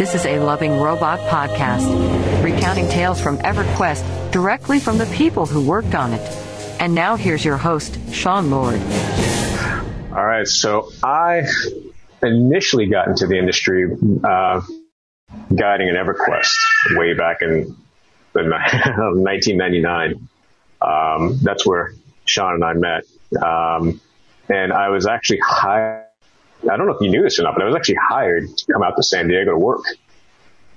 This is a Loving Robot podcast, recounting tales from EverQuest directly from the people who worked on it. And now here's your host, Sean Lord. All right, so I initially got into the industry uh, guiding an EverQuest way back in, in 1999. Um, that's where Sean and I met. Um, and I was actually hired. I don't know if you knew this or not, but I was actually hired to come out to San Diego to work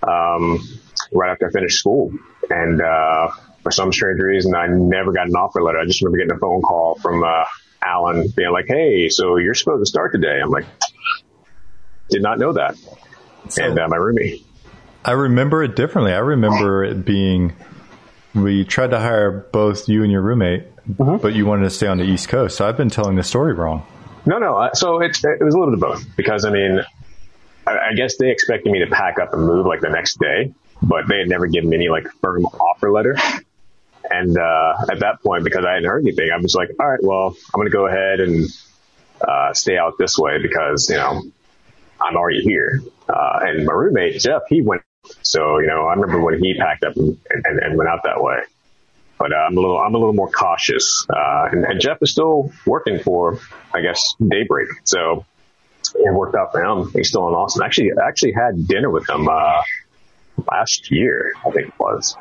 um, right after I finished school. And uh, for some strange reason, I never got an offer letter. I just remember getting a phone call from uh, Alan being like, "Hey, so you're supposed to start today?" I'm like, "Did not know that." So, and uh, my roomie. I remember it differently. I remember it being we tried to hire both you and your roommate, mm-hmm. but you wanted to stay on the East Coast. So I've been telling the story wrong. No, no. So it, it was a little bit of both because I mean, I, I guess they expected me to pack up and move like the next day, but they had never given me any like firm offer letter. And uh, at that point, because I hadn't heard anything, I was like, all right, well, I'm going to go ahead and uh, stay out this way because you know I'm already here. Uh, and my roommate Jeff, he went. So you know, I remember when he packed up and, and, and went out that way. But uh, I'm a little, I'm a little more cautious. Uh, and, and Jeff is still working for, I guess, Daybreak. So it worked out for him. He's still in Austin. Actually, I actually had dinner with him uh, last year, I think it was.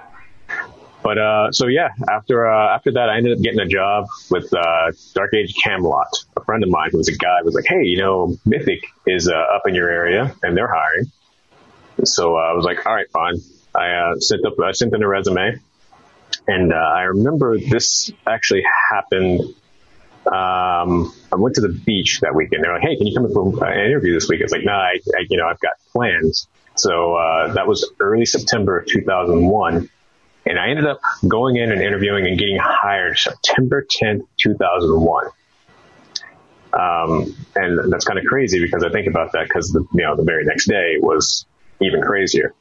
But uh, so yeah, after uh, after that, I ended up getting a job with uh, Dark Age Camelot. A friend of mine who was a guy was like, "Hey, you know, Mythic is up in your area and they're hiring." So I was like, "All right, fine." I sent up I sent in a resume, and uh, I remember this actually happened. Um, I went to the beach that weekend. They're like, "Hey, can you come in for an interview this week?" I was like, "No, nah, I, I, you know, I've got plans." So uh, that was early September of 2001 and I ended up going in and interviewing and getting hired September 10th, 2001. Um, and that's kind of crazy because I think about that because the, you know, the very next day was even crazier.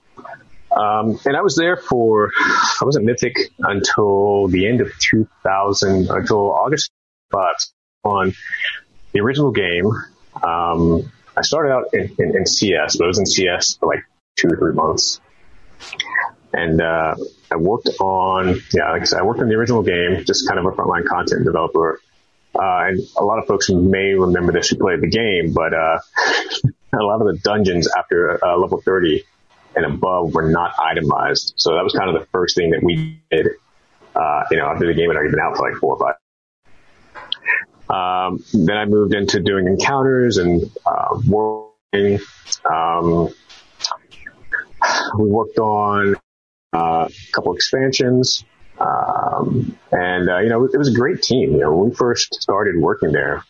Um, and I was there for, I was at Mythic until the end of 2000, until August, but on the original game, um, I started out in, in, in CS, but I was in CS for like two or three months. And, uh, I worked on, yeah, like I said, I worked on the original game, just kind of a frontline content developer. Uh, and a lot of folks may remember this who played the game, but, uh, a lot of the dungeons after uh, level 30 and above were not itemized. So that was kind of the first thing that we did, uh, you know, after the game had already been out for like four or five. Um, then I moved into doing encounters and, uh, working. Um, we worked on uh, a couple expansions. Um, and, uh, you know, it was a great team. You know, when we first started working there,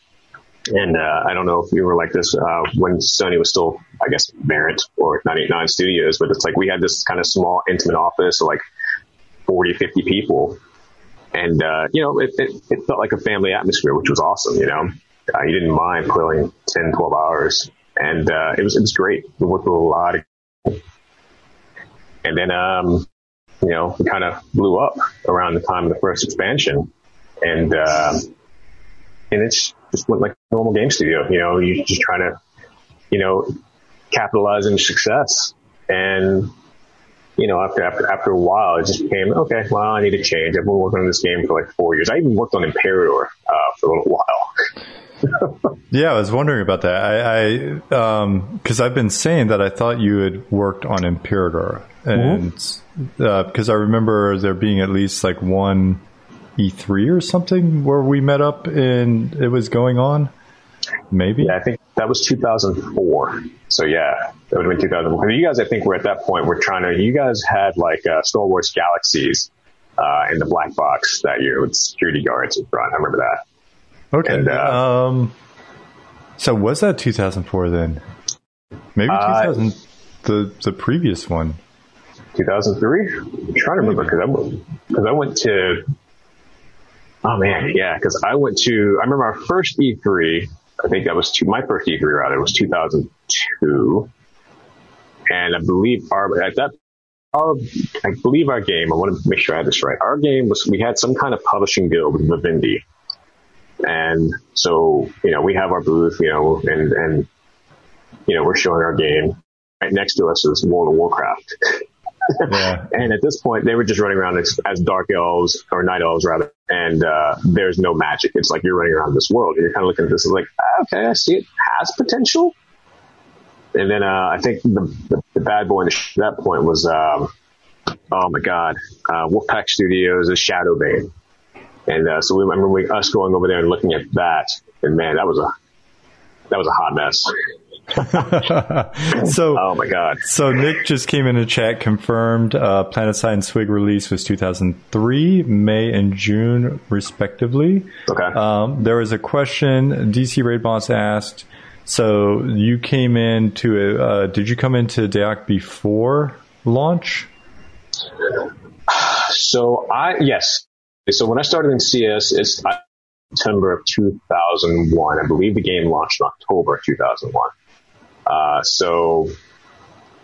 and, uh, I don't know if you were like this, uh, when Sony was still, I guess, Verant or 989 Studios, but it's like we had this kind of small, intimate office of like 40, 50 people. And, uh, you know, it, it, it, felt like a family atmosphere, which was awesome, you know. Uh, you didn't mind pulling 10, 12 hours. And, uh, it was, it was great. We worked with a lot of and then, um, you know, it kind of blew up around the time of the first expansion. And, uh, and it's just went like a normal game studio. You know, you're just trying to, you know, capitalize on success. And, you know, after, after, after a while, it just became, okay, well, I need to change. I've been working on this game for like four years. I even worked on Imperator, uh, for a little while. yeah, I was wondering about that. I, I um, cause I've been saying that I thought you had worked on Imperator and mm-hmm. uh, because I remember there being at least like one E3 or something where we met up and it was going on. Maybe. Yeah, I think that was 2004. So yeah, that would have been 2004. You guys, I think, were at that point. We're trying to. You guys had like uh, Star Wars Galaxies uh, in the black box that year with security guards in front. I remember that. Okay. And, uh, um. So was that 2004 then? Maybe 2000. Uh, the the previous one. 2003. I'm trying to remember because I, because I went to, oh man, yeah, because I went to, I remember our first E3, I think that was my first E3 rather It was 2002. And I believe our, at that, our, I believe our game, I want to make sure I have this right. Our game was, we had some kind of publishing deal with Vivendi. And so, you know, we have our booth, you know, and, and, you know, we're showing our game right next to us is World of Warcraft. And at this point, they were just running around as, as dark elves or night elves rather, and uh, there's no magic. It's like you're running around this world, and you're kind of looking at this and like, ah, okay, I see it has potential. And then uh, I think the, the, the bad boy at that point was, um, oh my god, uh, Wolfpack Studios' is Shadowbane. And uh, so we remember we, us going over there and looking at that, and man, that was a that was a hot mess. so, Oh my god. so Nick just came in the chat, confirmed uh, Planetside and Swig release was 2003, May and June, respectively. Okay. Um, there was a question DC Raid Boss asked. So you came into a, uh, did you come into DAoC before launch? So I yes. So when I started in CS, it's September of 2001. I believe the game launched in October 2001. Uh, so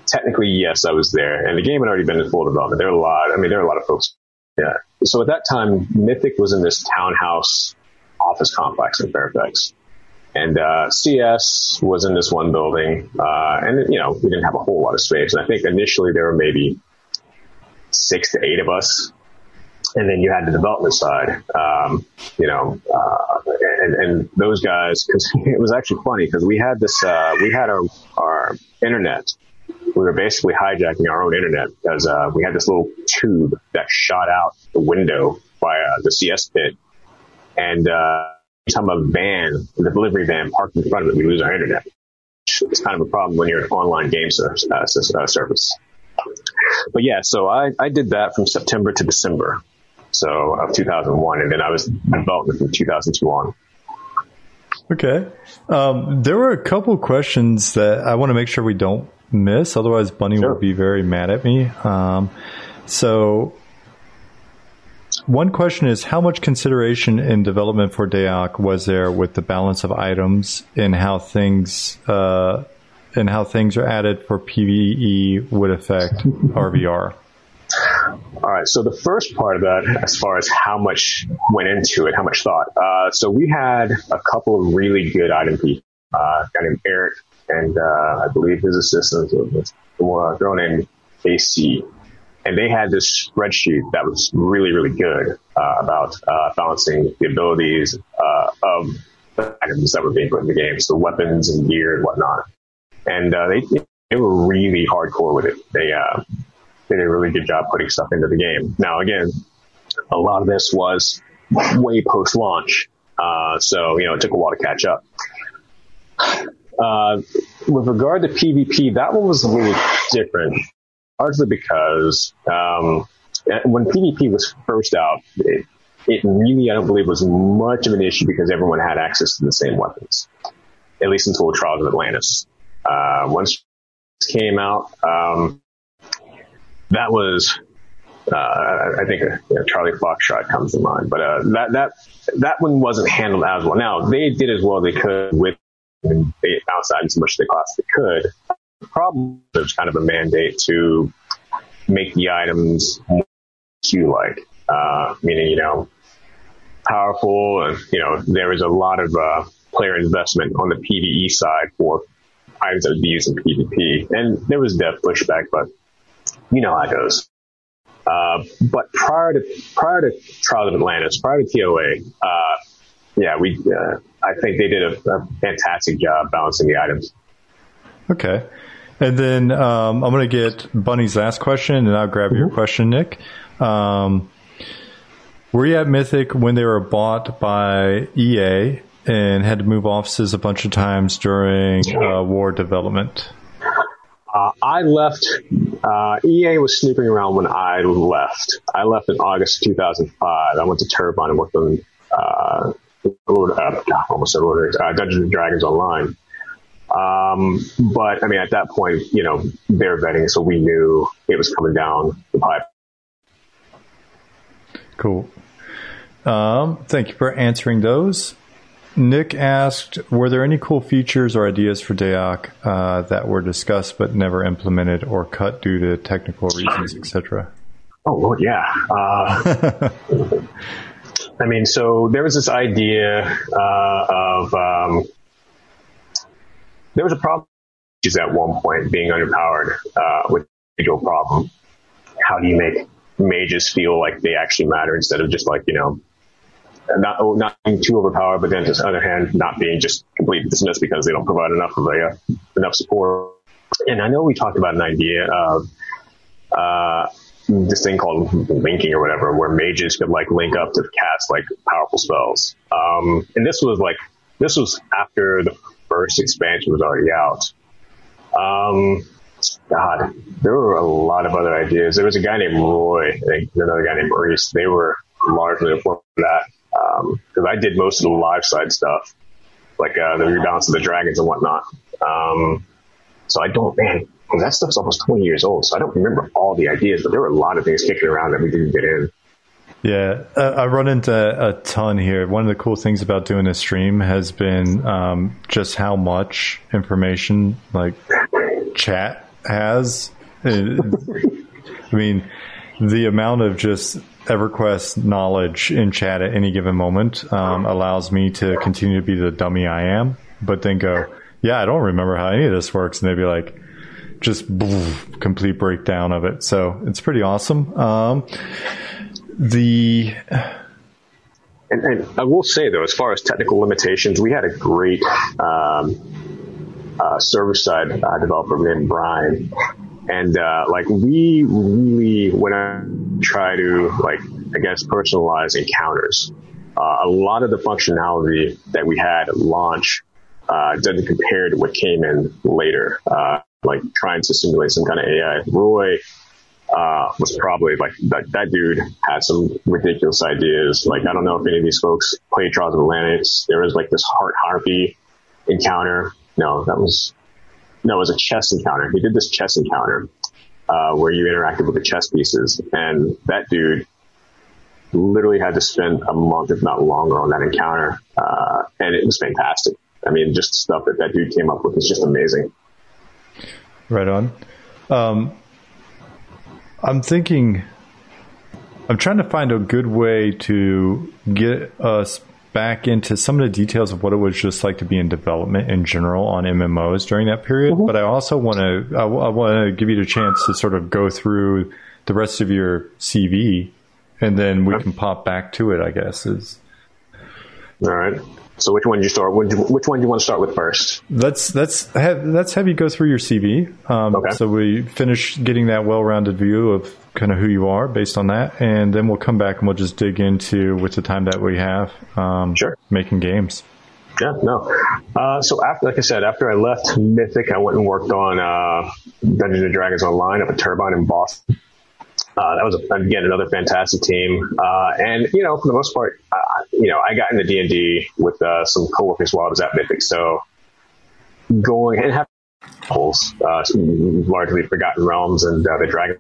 technically, yes, I was there, and the game had already been in full development. There were a lot. I mean, there were a lot of folks. Yeah. So at that time, Mythic was in this townhouse office complex in Fairfax. And uh, CS was in this one building, uh, and you know we didn't have a whole lot of space. And I think initially there were maybe six to eight of us. And then you had the development side, um, you know, uh, and, and those guys, cause it was actually funny because we had this, uh, we had our, our internet. We were basically hijacking our own internet because, uh, we had this little tube that shot out the window by, uh, the CS pit. And, uh, time a van, the delivery van parked in front of it, we lose our internet. It's kind of a problem when you're an online game service. Uh, service but yeah, so I, I did that from September to December, so of 2001, and then I was involved in development from 2002 on. Okay. Um, there were a couple questions that I want to make sure we don't miss, otherwise Bunny Sure. will be very mad at me. Um, so, one question is how much consideration in development for DAoC was there with the balance of items and how things uh, and how things are added for PVE would affect RVR? All right. So the first part of that, as far as how much went into it, how much thought. Uh, so we had a couple of really good item people. Uh, a guy named Eric and, uh, I believe his assistant was a girl named AC. And they had this spreadsheet that was really, really good, uh, about, uh, balancing the abilities, uh, of the items that were being put in the game. So weapons and gear and whatnot. And, uh, they, they were really hardcore with it. They, uh, they did a really good job putting stuff into the game. Now, again, a lot of this was way post launch. Uh, so, you know, it took a while to catch up. Uh, with regard to PvP, that one was a little different, largely because, um, when PvP was first out, it, it really, I don't believe was much of an issue because everyone had access to the same weapons, at least until Trials of Atlantis. Uh, once came out, um, that was uh, I think uh, you know, Charlie comes to mind, but uh, that that that one wasn't handled as well. Now they did as well as they could with they outside as much as they possibly could. The problem was kind of a mandate to make the items more Q like, uh, meaning you know powerful, and you know there was a lot of uh, player investment on the PVE side for items that would be used in PvP, and there was dev pushback, but you know how it goes. Uh, but prior to prior to Trials of Atlantis, prior to TOA, uh, yeah, we uh, I think they did a, a, fantastic job balancing the items. Okay. And then um, I'm going to get Bunny's last question, and I'll grab mm-hmm. your question, Nick. Um, were you at Mythic when they were bought by EA and had to move offices a bunch of times during uh, war development? Uh, I left. Uh, EA was snooping around when I left. I left in August 2005. I went to Turbine and worked on uh, uh, almost said uh, Dungeons and Dragons Online. Um, but I mean, at that point, you know, they're vetting, so we knew it was coming down the pipe. Cool. Um, thank you for answering those. Nick asked, were there any cool features or ideas for DAoC uh, that were discussed but never implemented or cut due to technical reasons, etc.? Oh, Lord, yeah. Uh, I mean, so there was this idea uh, of um, there was a problem at one point being underpowered uh, with a individual problem. How do you make mages feel like they actually matter instead of just like you know not not being too overpowered, but then on the other hand, not being just completely dismissed because they don't provide enough of a, uh, enough support. And I know we talked about an idea of uh, this thing called linking or whatever, where mages could like link up to cast like powerful spells. Um, and this was like this was after the first expansion was already out. Um, God, there were a lot of other ideas. There was a guy named Roy, another guy named Maurice. They were largely of that because um, I did most of the live side stuff, like uh, the rebalance of the dragons and whatnot. Um, so I don't, man, that stuff's almost 20 years old, so I don't remember all the ideas, but there were a lot of things kicking around that we didn't get in. Yeah, uh, I run into a ton here. One of the cool things about doing a stream has been um, just how much information like chat has. I mean, the amount of just EverQuest knowledge in chat at any given moment um, allows me to continue to be the dummy I am, but then go, yeah, I don't remember how any of this works, and they'd be like, just complete breakdown of it. So it's pretty awesome. Um, the and, and, I will say though, as far as technical limitations, we had a great um, uh, server side uh, developer named Brian, and uh, like we really when I try to like I guess personalize encounters, uh, a lot of the functionality that we had at launch uh, doesn't compare to what came in later. Uh, like trying to simulate some kind of AI. Roy uh, was probably like that, that dude had some ridiculous ideas. Like I don't know if any of these folks played Trials of Atlantis. There was like this heart harpy encounter. No, that was no, it was a chess encounter. He did this chess encounter uh, where you interacted with the chess pieces, and that dude literally had to spend a month, if not longer, on that encounter, uh, and it was fantastic. I mean, just the stuff that that dude came up with is just amazing. Right on. Um, I'm thinking. I'm trying to find a good way to get us back into some of the details of what it was just like to be in development in general on MMOs during that period. Mm-hmm. But I also want to I, I want to give you the chance to sort of go through the rest of your CV, and then we can pop back to it. I guess is all right. So which one do you start? Which one do you want to start with first? Let's let's have let's have you go through your CV. Um, okay. So we finish getting that well-rounded view of kind of who you are based on that, and then we'll come back and we'll just dig into with the time that we have. Um, sure. Making games. Yeah, no. Uh, so after, like I said, after I left Mythic, I went and worked on uh, Dungeons and Dragons Online up at Turbine in Boston. Uh, that was a, again another fantastic team, uh, and you know for the most part, uh, you know I got into D and D with uh, some coworkers while I was at Mythic, so going and having holes, uh, largely Forgotten Realms and uh, the Dragon.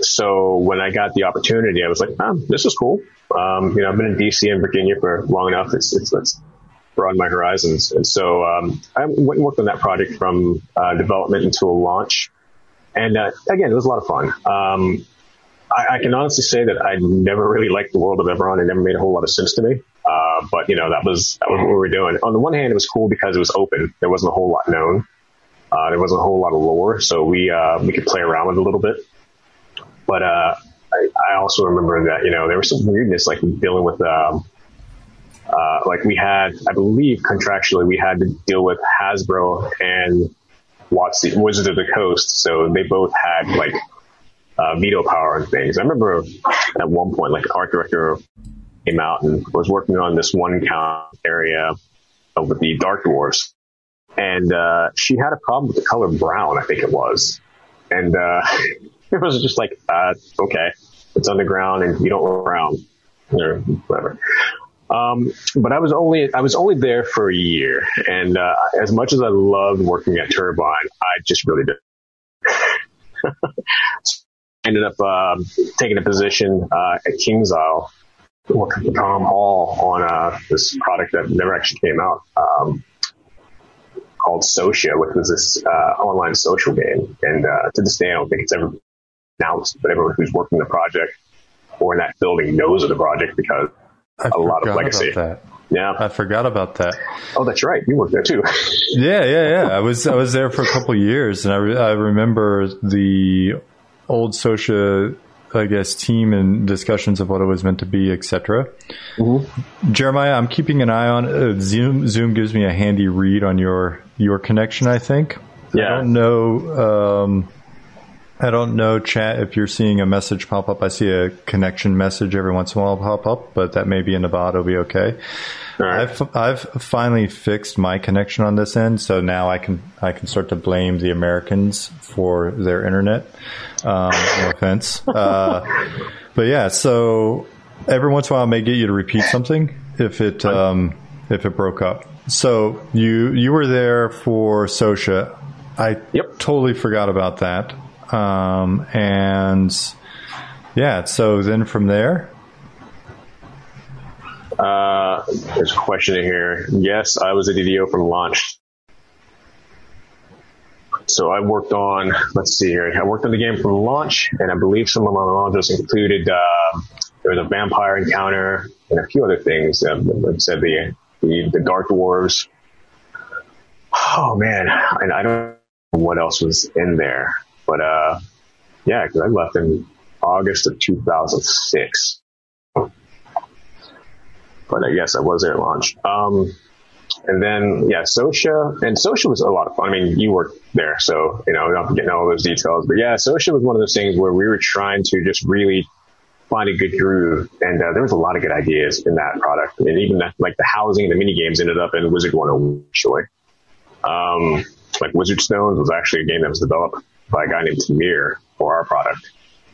So when I got the opportunity, I was like, oh, "This is cool." Um, you know, I've been in DC and Virginia for long enough. It's it's, my horizons, and so um, I went and worked on that project from development into a launch. And uh, again, it was a lot of fun. Um, I, I, can honestly say that I never really liked the world of Eberron. It never made a whole lot of sense to me. Uh, but you know, that was that was what we were doing. On the one hand, it was cool because it was open. There wasn't a whole lot known. Uh, there wasn't a whole lot of lore, so we uh, we could play around with it a little bit. But uh, I, I, also remember that you know there was some weirdness like dealing with. Um, uh, like we had, I believe contractually, we had to deal with Hasbro and WotC, Wizard of the Coast, so they both had like uh, veto power and things. I remember at one point, like art director came out and was working on this one count area with the Dark Dwarfs, and uh, she had a problem with the color brown, I think it was, and uh, it was just like, uh, okay, it's underground and you don't look brown or whatever. Um, but I was only I was only there for a year, and uh, as much as I loved working at Turbine, I just really did. ended up um, taking a position uh, at working for Tom Hall on uh, this product that never actually came out um, called Socia, which was this uh, online social game. And uh, to this day, I don't think it's ever announced, but everyone who's working the project or in that building knows of the project because I a lot of legacy. Yeah. I forgot about that. Oh, that's right. You worked there too. yeah, yeah, yeah. I was I was there for a couple of years, and I re- I remember the old Socia, I guess, team and discussions of what it was meant to be, etc. Mm-hmm. Jeremiah, I'm keeping an eye on uh, Zoom. Zoom gives me a handy read on your your connection. I think. Yeah. I don't know. Um, I don't know, chat, if you're seeing a message pop up. I see a connection message every once in a while pop up, but that may be in the bot. It'll be okay. right. I've, I've finally fixed my connection on this end, so now I can I can start to blame the Americans for their internet. Um, no offense, uh, but yeah. So every once in a while, I may get you to repeat something if it um, if it broke up. So you you were there for Socia. I Yep. totally forgot about that. Um, and yeah, so then from there, Uh, there's a question in here. Yes, I was a DDO from launch. So I worked on, let's see here, I worked on the game from launch, and I believe some of my launches included, uh, there was a vampire encounter and a few other things. Um, like I said, the, the, the Dark Dwarves. Oh man, and I don't know what else was in there, but, uh, yeah, cause I left in August of 2006 but I guess I was there at launch. Um, and then yeah, Socia and Socia was a lot of fun. I mean, you worked there, so you know, not forgetting all those details. But yeah, Socia was one of those things where we were trying to just really find a good groove, and uh, there was a lot of good ideas in that product. I mean, even that, like the housing, the mini games ended up in Wizard 101 actually. Um, like Wizard Stones was actually a game that was developed by a guy named Tamir for our product.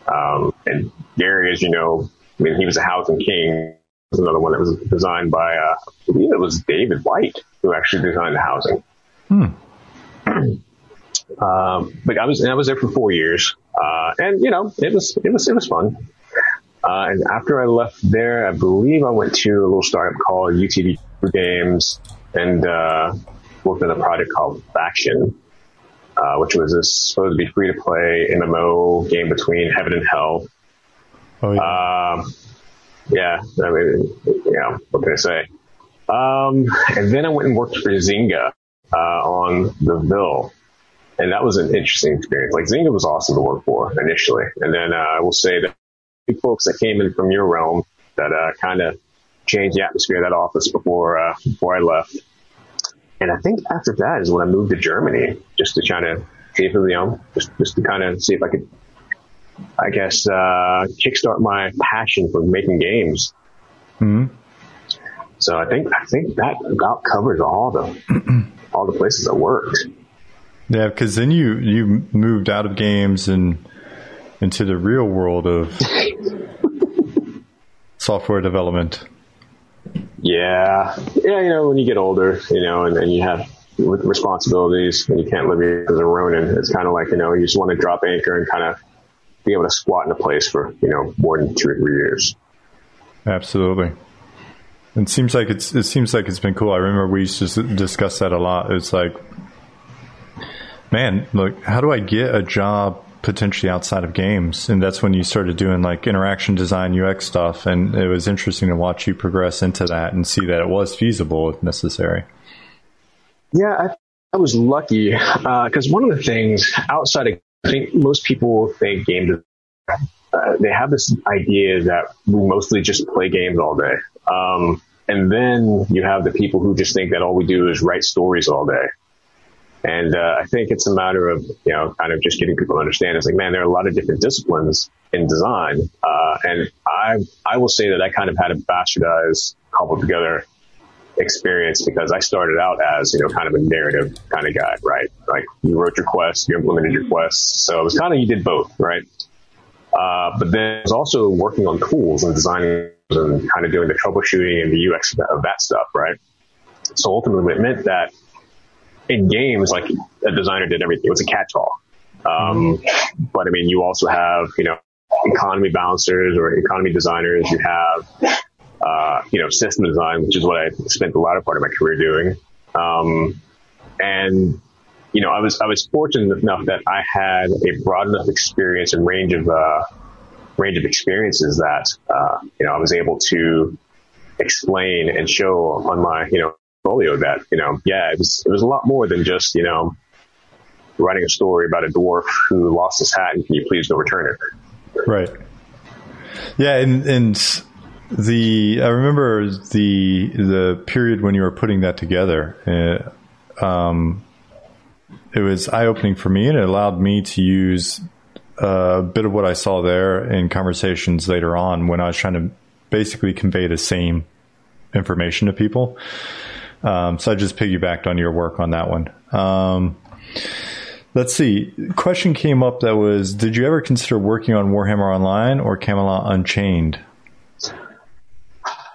Um, and Gary, as you know, I mean, he was a housing king was another one that was designed by, uh, I believe it was David White who actually designed the housing. um, but I was, I was there for four years. Uh, and you know, it was, it was, it was fun. Uh, and after I left there, I believe I went to a little startup called UTV Games and, uh, worked on a project called Faction, uh, which was supposed to be free to play MMO game between heaven and hell. oh yeah, Um, yeah, I mean, yeah, what can I say? Um, and then I went and worked for Zynga, uh, on the Ville. And that was an interesting experience. Like Zynga was awesome to work for initially. And then, uh, I will say that the folks that came in from your realm that, uh, kind of changed the atmosphere of that office before, uh, before I left. And I think after that is when I moved to Germany just to try to see if, you know, just, just to kind of see if I could I guess, uh, kickstart my passion for making games. Mhm. So I think, I think that about covers all the, all the places I worked. yeah, because then you you moved out of games and into the real world of software development. Yeah. Yeah. You know, when you get older, you know, and you have responsibilities and you can't live as a Ronin, it's kind of like, you know, you just want to drop anchor and kind of be able to squat in a place for, you know, more than two or three years. Absolutely. It seems like it's it seems like it's been cool. I remember we used to discuss that a lot. It's like, man, look, how do I get a job potentially outside of games? And that's when you started doing like interaction design, UX stuff, and it was interesting to watch you progress into that and see that it was feasible if necessary. Yeah, I, I was lucky because one of the things outside of, I think most people think game design, uh, they have this idea that we mostly just play games all day. Um, and then you have the people who just think that all we do is write stories all day. And uh, I think it's a matter of you know kind of just getting people to understand. It's like man, there are a lot of different disciplines in design, uh, and I I will say that I kind of had a bastardized, cobbled together experience because I started out as, you know, kind of a narrative kind of guy, right? Like you wrote your quest, you implemented your quest, So it was kind of, you did both, right? Uh, but then I was also working on tools and designing and kind of doing the troubleshooting and the UX of that stuff, right? So ultimately it meant that in games, like a designer did everything. It was a catch-all. Um, but I mean, you also have, you know, economy balancers or economy designers. You have, uh, you know, system design, which is what I spent the latter part of my career doing. Um, and, you know, I was, I was fortunate enough that I had a broad enough experience and range of, uh, range of experiences that, uh, you know, I was able to explain and show on my, you know, portfolio that, you know, yeah, it was, it was a lot more than just, you know, writing a story about a dwarf who lost his hat and can you please go return it? Right. Yeah. And, and the, I remember the, the period when you were putting that together, uh, um, it was eye opening for me and it allowed me to use a bit of what I saw there in conversations later on when I was trying to basically convey the same information to people. Um, so I just piggybacked on your work on that one. Um, let's see. Question came up that was: Did you ever consider working on Warhammer Online or Camelot Unchained?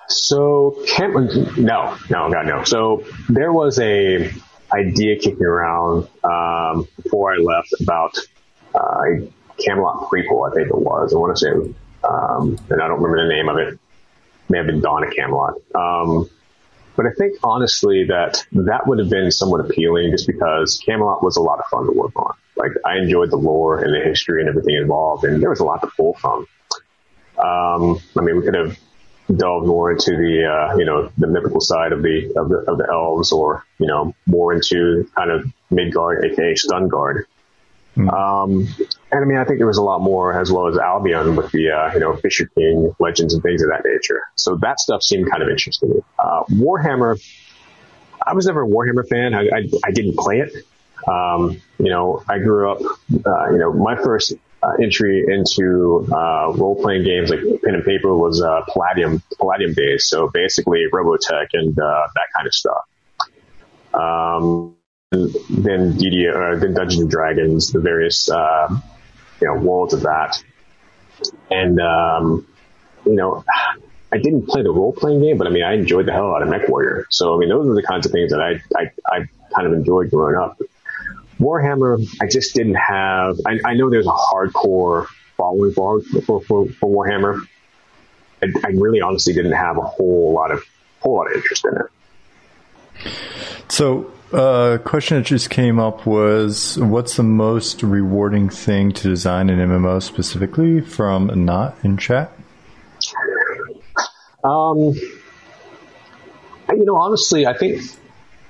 So, Cam- no, no, God, no. So there was a idea kicking around um, before I left about uh, Camelot prequel, I think it was. I want to say, um, and I don't remember the name of it. May have been Dawn of Camelot. Um, but I think honestly that that would have been somewhat appealing just because Camelot was a lot of fun to work on. Like I enjoyed the lore and the history and everything involved, and there was a lot to pull from. Um, I mean, we could have delved more into the uh, you know the mythical side of the of the of the elves, or you know more into kind of Midgard, aka Stungard. Mm. Um, and I mean, I think there was a lot more as well as Albion with the, uh, you know, Fisher King legends and things of that nature. So that stuff seemed kind of interesting. Uh, Warhammer, I was never a Warhammer fan. I, I, I didn't play it. Um, you know, I grew up, uh, you know, my first uh, entry into uh, role playing games like pen and paper was uh, Palladium, Palladium days. So basically Robotech and uh, that kind of stuff. Um, then DD, uh, then Dungeons and Dragons, the various uh, you know worlds of that, and um, you know. I didn't play the role playing game, but I mean, I enjoyed the hell out of Mech Warrior. So, I mean, those are the kinds of things that I, I, I kind of enjoyed growing up. Warhammer, I just didn't have, I, I know there's a hardcore following for, for, for, for Warhammer. I, I, really honestly didn't have a whole lot of, whole lot of interest in it. So a question that just came up was what's the most rewarding thing to design an MMO specifically from not in chat? Um, you know, honestly, I think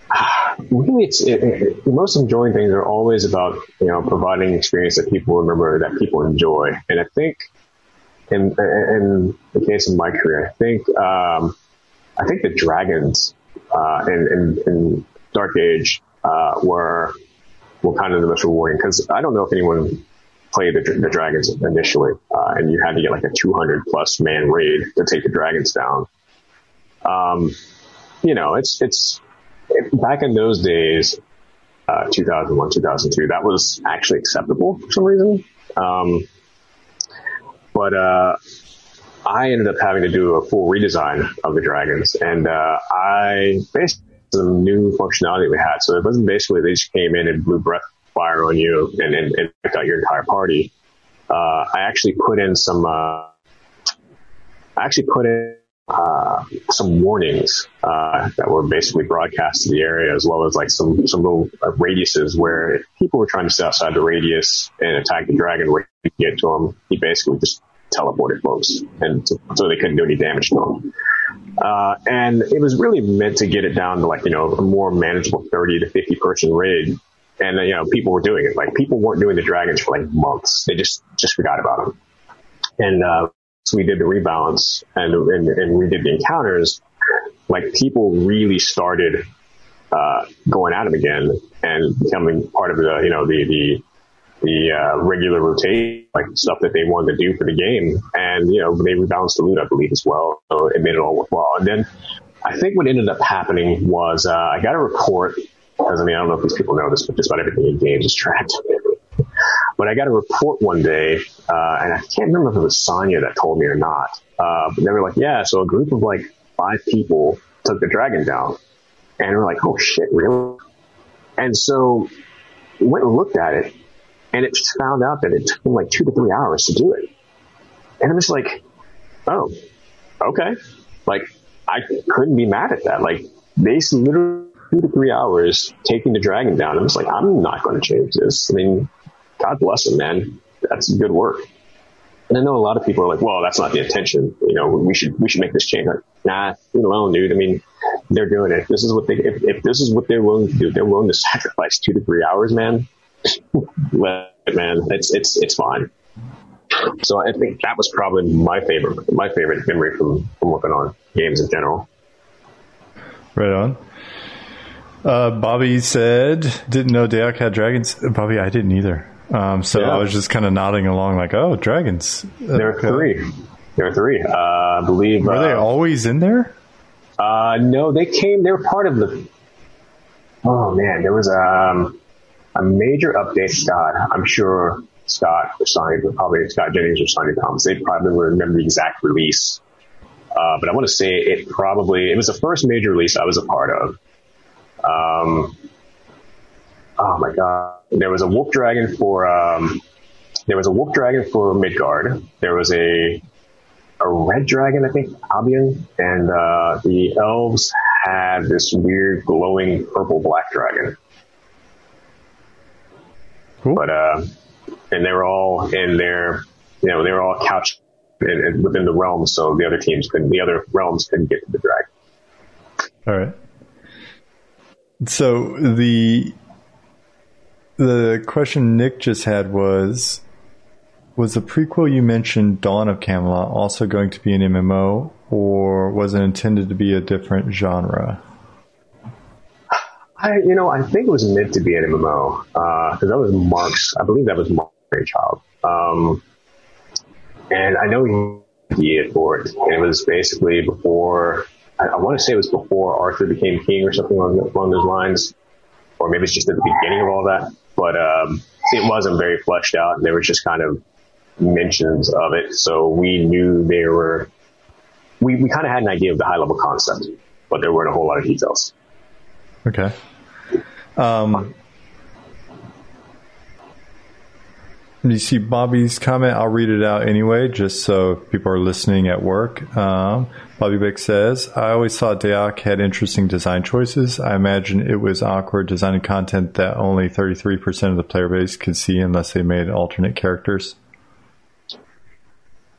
really it's it, it, the most enjoying things are always about you know providing experience that people remember that people enjoy, and I think in in the case of my career, I think um, I think the dragons uh, in, in, in Dark Age uh, were were kind of the most rewarding because I don't know if anyone played the, the dragons initially, uh, and you had to get like a 200 plus man raid to take the dragons down. Um, you know, it's it's it, back in those days, uh, 2001, 2002, that was actually acceptable for some reason. Um, but uh, I ended up having to do a full redesign of the dragons, and uh, I basically some new functionality we had. So it wasn't basically they just came in and blew breath fire on you and, and, and your entire party. Uh, I actually put in some, uh, I actually put in, uh, some warnings, uh, that were basically broadcast to the area as well as like some, some little uh, radiuses where if people were trying to stay outside the radius and attack the dragon where you get to them, he basically just teleported folks and so they couldn't do any damage to them. Uh, and it was really meant to get it down to like, you know, a more manageable 30 to 50 person raid. And, you know, people were doing it. Like people weren't doing the dragons for like months. They just, just forgot about them. And, uh, so we did the rebalance and, and, and we did the encounters. Like people really started, uh, going at them again and becoming part of the, you know, the, the, the uh, regular rotate, like stuff that they wanted to do for the game. And, you know, they rebalanced the loot, I believe, as well. So it made it all worthwhile. And then I think what ended up happening was uh, I got a report, because I mean, I don't know if these people know this, but just about everything in games is tracked. but I got a report one day, uh, and I can't remember if it was Sonya that told me or not. Uh, but they were like, yeah, so a group of like five people took the dragon down. And we're like, oh shit, really? And so we went and looked at it and it just found out that it took them like two to three hours to do it. And I'm just like, oh, okay. Like, I couldn't be mad at that. Like, they literally two to three hours taking the dragon down. I'm just like, I'm not going to change this. I mean, God bless them, man. That's good work. And I know a lot of people are like, well, that's not the intention. You know, we should, we should make this change. Like, nah, leave alone, dude. I mean, they're doing it. This is what they, if, if this is what they're willing to do, they're willing to sacrifice two to three hours, man. Man. It's, it's, it's fine. So I think that was probably my favorite, my favorite memory from, from working on games in general. Right on. Uh, Bobby said, didn't know DAoC had dragons. Bobby, I didn't either. Um, so Yeah. I was just kind of nodding along, like, "Oh, dragons." There are Okay. three. There are three. Uh, I believe. Were uh, they always in there? Uh, no, they came. They were part of the. Oh man, there was um, a major update. Scott, I'm sure Scott or Sonny, probably Scott Jennings or Sonny Thomas. They probably remember the exact release. Uh, but I want to say it probably it was the first major release I was a part of. Um, oh my god, there was a Wolf Dragon for um, there was a Wolf Dragon for Midgard. There was a a red dragon, I think, Albion, and uh, the elves had this weird glowing purple black dragon. Cool. But uh, and they were all in their, you know, they were all couched in, in, within the realm, so the other teams couldn't, the other realms couldn't get to the dragon. All right. So the the question Nick just had was was the prequel you mentioned Dawn of Camelot also going to be an MMO or was it intended to be a different genre? I, you know, I think it was meant to be an MMO because that was Mark's. I believe that was Mark's child. Um, and I know he did for it. And it was basically before. I, I want to say it was before Arthur became king or something along, along those lines, or maybe it's just at the beginning of all that. But um, it wasn't very fleshed out, and there was just kind of mentions of it. So we knew there were. We we kind of had an idea of the high level concept, but there weren't a whole lot of details. Okay. Um, you see Bobby's comment. I'll read it out anyway, just so people are listening at work. Um, Bobby Bick says, I always thought DAoC had interesting design choices. I imagine it was awkward designing content that only 33% of the player base could see unless they made alternate characters.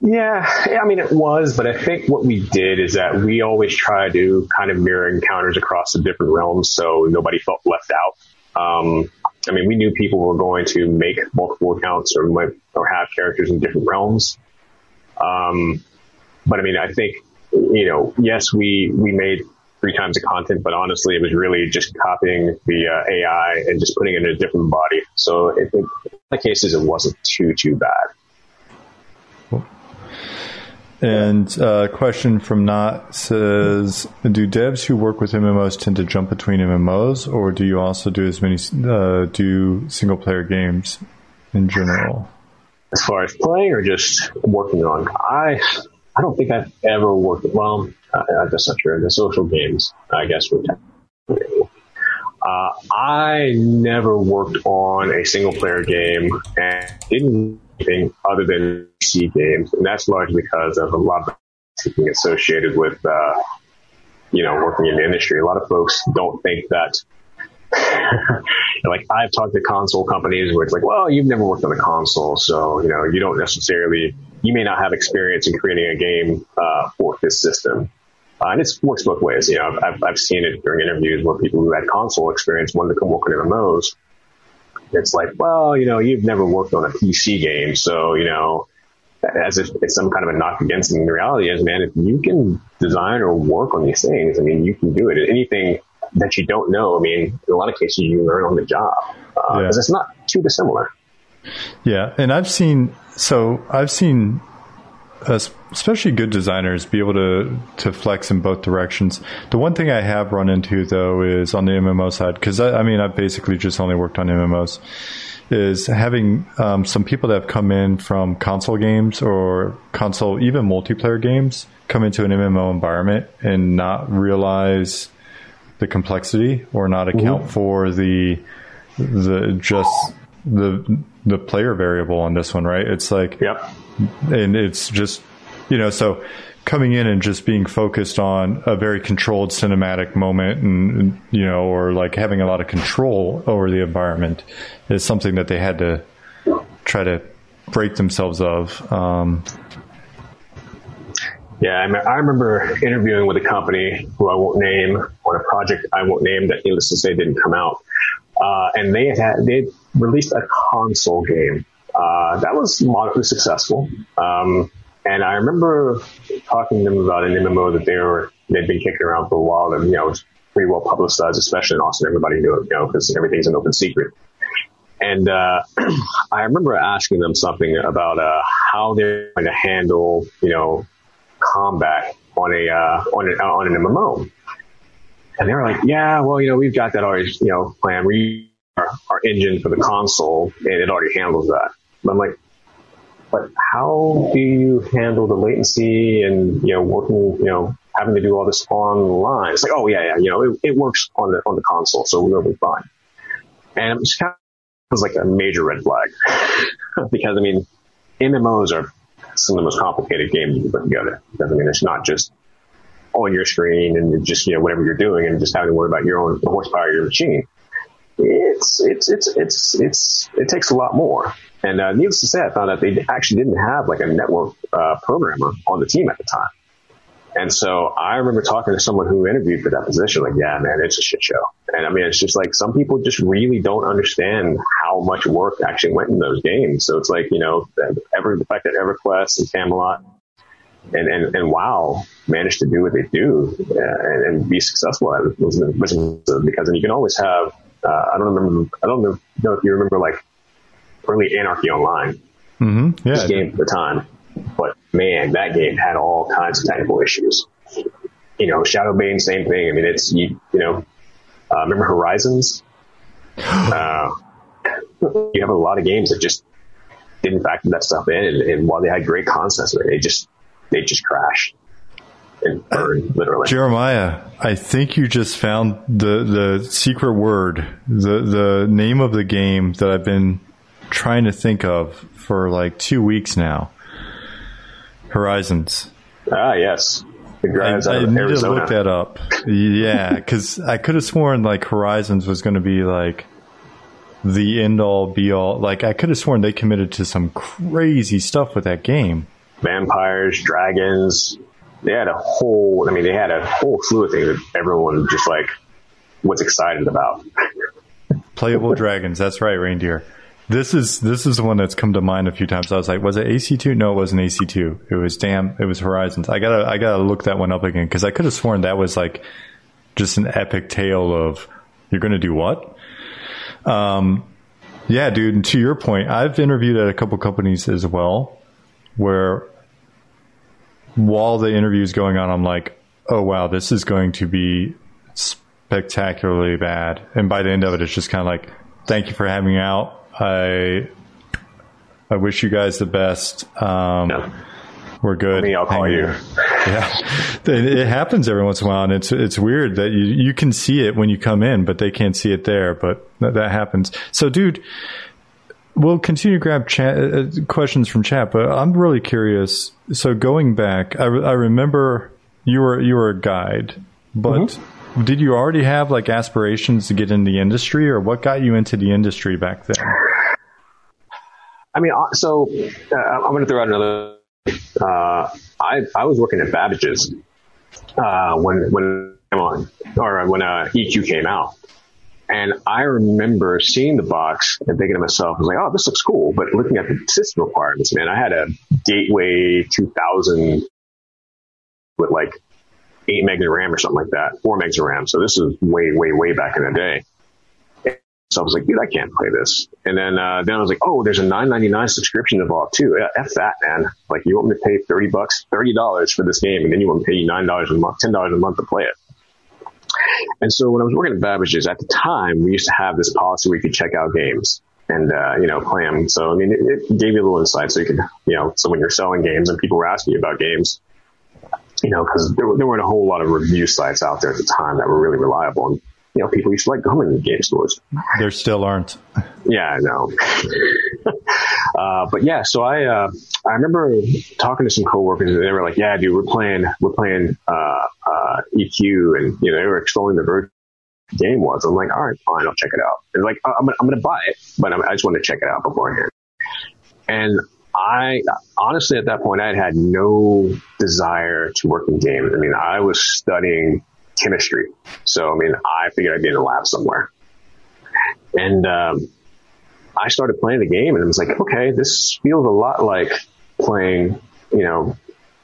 Yeah, I mean, it was, but I think what we did is that we always try to kind of mirror encounters across the different realms so nobody felt left out. Um, I mean, we knew people were going to make multiple accounts or or have characters in different realms. Um, but I mean, I think, you know, yes, we, we made three times the content, but honestly, it was really just copying the uh, AI and just putting it in a different body. So in the cases, it wasn't too, too bad. And uh, a question from Not says, do devs who work with MMOs tend to jump between MMOs, or do you also do as many uh, do single player games in general? as far as playing or just working on. I I don't think I've ever worked. Well, uh, that's not true. The social games, I guess, would. Uh, I never worked on a single player game and didn't do anything other than PC games, and that's largely because of a lot of thinking associated with, uh, you know, working in the industry. A lot of folks don't think that like I've talked to console companies where it's like, well, you've never worked on a console, so you know you don't necessarily, you may not have experience in creating a game uh, for this system. Uh, and it works both ways. You know, I've, I've seen it during interviews where people who had console experience wanted to come work on MMOs. It's like, well, you know, you've never worked on a PC game, so you know, as if it's some kind of a knock against them. The reality is, man, if you can design or work on these things, I mean, you can do it. Anything that you don't know, I mean, in a lot of cases, you learn on the job because uh, Yeah. it's not too dissimilar. Yeah, and I've seen so I've seen especially good designers be able to to flex in both directions. The one thing I have run into though is on the MMO side because I, I mean I've basically just only worked on MMOs. Is having um, some people that have come in from console games or console even multiplayer games come into an MMO environment and not realize the complexity or not account for the the just the the player variable on this one, right? It's like Yep. and it's just you know so coming in and just being focused on a very controlled cinematic moment and you know or like having a lot of control over the environment is something that they had to try to break themselves of. Um, yeah, I, I, remember interviewing with a company who I won't name on a project I won't name that needless to say didn't come out. Uh, and they had, they released a console game, uh, that was moderately successful. Um, and I remember talking to them about an MMO that they were, they'd been kicking around for a while and, you know, it was pretty well publicized, especially in Austin. Everybody knew it, you know, because everything's an open secret. And, uh, I remember asking them something about, uh, how they're going to handle, you know, combat on a, uh, on, a, on an MMO. And they were like, yeah, well, you know, we've got that already, you know, planned. We, our, our engine for the console and it already handles that. But I'm like, but how do you handle the latency and, you know, working, you know, having to do all this online? It's like, oh yeah, yeah, you know, it, it works on the, on the console, so we'll be fine. And it kind of was like a major red flag because I mean, MMOs are some of the most complicated games you can put together. I mean, it's not just on your screen and just, you know, whatever you're doing and just having to worry about your own horsepower your machine. It's, it's, it's, it's, it's, it takes a lot more. And uh, needless to say, I found out they actually didn't have like a network uh, programmer on the team at the time. And so I remember talking to someone who interviewed for that position, like, yeah, man, it's a shit show. And I mean, it's just like some people just really don't understand how much work actually went in those games. So it's like, you know, ever, the fact that EverQuest and Camelot and, and, and WoW manage to do what they do uh, and, and, be successful at it was, was because you can always have, uh, I don't remember, I don't know if you remember like early Anarchy Online. Mm-hmm. Yeah. This game at the time. But man, that game had all kinds of technical issues. You know, Shadowbane, same thing. I mean, it's, you, you know, uh, remember Horizons? uh, you have a lot of games that just didn't factor that stuff in. And, and while they had great concepts, they just, they just crashed and burned literally. Jeremiah, I think you just found the, the secret word, the, the name of the game that I've been trying to think of for like two weeks now. Horizons. Ah, yes. I, I need to look that up. Yeah, because I could have sworn like Horizons was going to be like the end all be all. Like I could have sworn they committed to some crazy stuff with that game. Vampires, dragons. They had a whole. I mean, they had a whole slew of things that everyone just like was excited about. Playable dragons. That's right, reindeer. This is this is the one that's come to mind a few times. I was like, was it AC two? No, it wasn't AC two. It was damn. It was Horizons. I gotta I gotta look that one up again because I could have sworn that was like just an epic tale of you're gonna do what? Um, yeah, dude. And to your point, I've interviewed at a couple companies as well, where while the interview is going on, I'm like, oh wow, this is going to be spectacularly bad. And by the end of it, it's just kind of like, thank you for having me out I I wish you guys the best. Um. We're good. Me, I'll call you. Yeah, it happens every once in a while, and it's it's weird that you you can see it when you come in, but they can't see it there. But that, that happens. So, dude, we'll continue to grab chat, uh, questions from chat, but I'm really curious. So, going back, I, I remember you were you were a guide, but. Mm-hmm did you already have like aspirations to get in the industry, or what got you into the industry back then? I mean, uh, so uh, I'm going to throw out another. Uh, I I was working at Babbage's uh, when when on or when uh, EQ came out, and I remember seeing the box and thinking to myself, I was like, "Oh, this looks cool," but looking at the system requirements, man, I had a Gateway 2000 with like eight megs of RAM or something like that, four megs of RAM. So this is way, way, way back in the day. So I was like, dude, I can't play this. And then, uh, then I was like, oh, there's a 9.99 subscription involved too. F that, man. Like, you want me to pay 30 bucks, $30 for this game, and then you want me to pay you $9 a month, $10 a month to play it. And so when I was working at Babbage's at the time, we used to have this policy where you could check out games and, uh, you know, play them. So, I mean, it, it gave you a little insight. So you could, you know, so when you're selling games and people were asking you about games, you know, because there, there weren't a whole lot of review sites out there at the time that were really reliable. And, you know, people used to like going to game stores. There still aren't. Yeah, I know. uh, but yeah, so I, uh, I remember talking to some coworkers and they were like, yeah, dude, we're playing, we're playing, uh, uh EQ and, you know, they were exploring the version game was. I'm like, all right, fine, I'll check it out. And like, I'm, I'm going to buy it, but I'm, i just want to check it out beforehand. And I honestly, at that point, I had had no desire to work in games. I mean, I was studying chemistry. So, I mean, I figured I'd be in a lab somewhere. And, um, I started playing the game and it was like, okay, this feels a lot like playing, you know,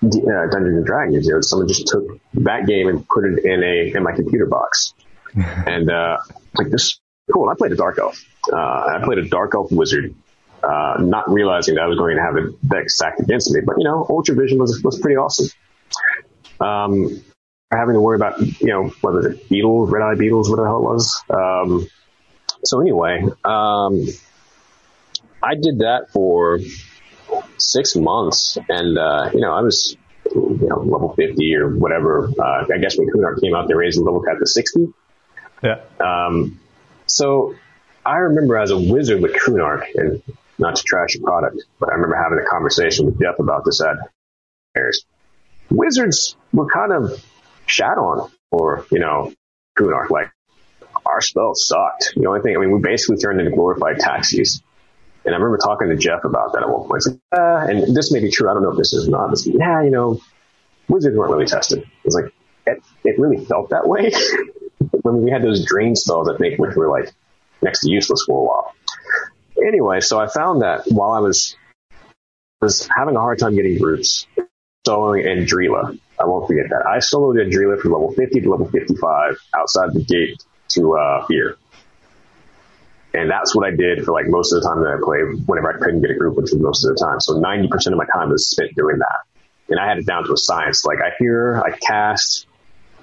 uh, Dungeons and Dragons. You know, someone just took that game and put it in a in my computer box, and uh, like this cool. I played a dark elf. Uh, I played a dark elf wizard, uh, not realizing that I was going to have a deck stacked against me. But you know, Ultra Vision was was pretty awesome. Um, having to worry about you know was it, beetles, red eye beetles, what the hell it was. Um, so anyway, um, I did that for six months, and uh, you know I was you know level fifty or whatever. Uh, I guess when Kunark came out, they raised the level cap to sixty. Yeah. Um, so I remember as a wizard with Kunark, and not to trash a product, but I remember having a conversation with Jeff about this at Harris. Wizards were kind of shat on, or you know, Kunark. Like our spells sucked. The only thing, I mean, we basically turned into glorified taxis. And I remember talking to Jeff about that at one point. Like, uh, and this may be true. I don't know if this is not. Yeah, you know, wizards weren't really tested. It's like it, it really felt that way when we had those drain spells. I think which were like next to useless for a while. Anyway, so I found that while I was was having a hard time getting roots, soloing Andreela. I won't forget that. I soloed Andreela from level 50 to level 55 outside the gate to uh, here. And that's what I did for like most of the time that I played whenever I couldn't get a group, which was most of the time. So 90% of my time was spent doing that. And I had it down to a science. Like I hear, I cast,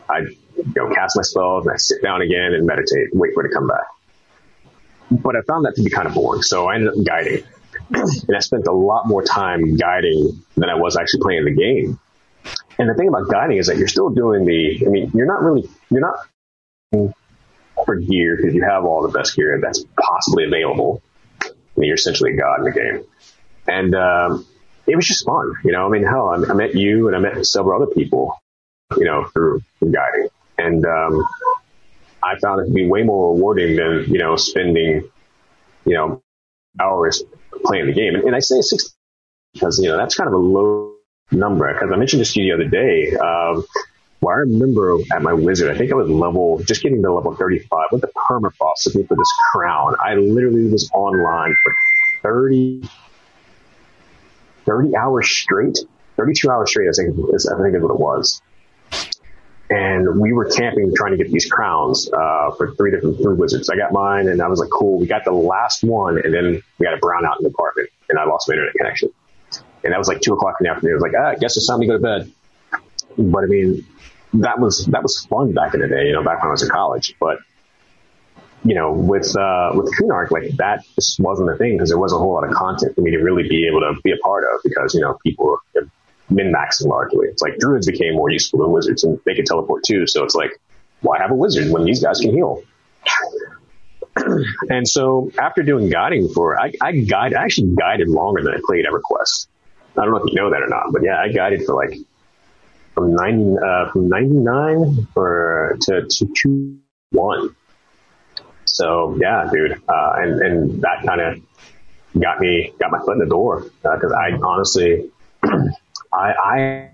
I you know, cast my spells and I sit down again and meditate, wait for it to come back. But I found that to be kind of boring. So I ended up guiding. and I spent a lot more time guiding than I was actually playing the game. And the thing about guiding is that you're still doing the, I mean, you're not really, you're not for gear because you have all the best gear that's possibly available. I mean, you're essentially a god in the game. And, um, it was just fun, you know, I mean, hell, I, I met you and I met several other people, you know, through, through guiding. And, um, I found it to be way more rewarding than, you know, spending, you know, hours playing the game. And, and I say six because, you know, that's kind of a low number because I mentioned this to you the other day. Um, well, I remember at my wizard, I think I was level, just getting to level 35 with the permafrost looking for this crown. I literally was online for 30, 30 hours straight, 32 hours straight, I think, I think is what it was. And we were camping trying to get these crowns, uh, for three different food wizards. I got mine and I was like, cool. We got the last one and then we got a brownout in the apartment and I lost my internet connection. And that was like two o'clock in the afternoon. I was like, ah, I guess it's time to go to bed. But I mean, that was that was fun back in the day, you know, back when I was in college. But you know, with uh, with Kunark, like that just wasn't a thing because there wasn't a whole lot of content for me to really be able to be a part of because you know people were min maxing largely. It's like druids became more useful than wizards, and they could teleport too. So it's like, why have a wizard when these guys can heal? and so after doing guiding for, I, I guide, I actually guided longer than I played EverQuest. I don't know if you know that or not, but yeah, I guided for like from 90, uh, from 99 or to, to two one. So yeah, dude. Uh, and, and that kind of got me, got my foot in the door. Uh, cause I honestly, I, I,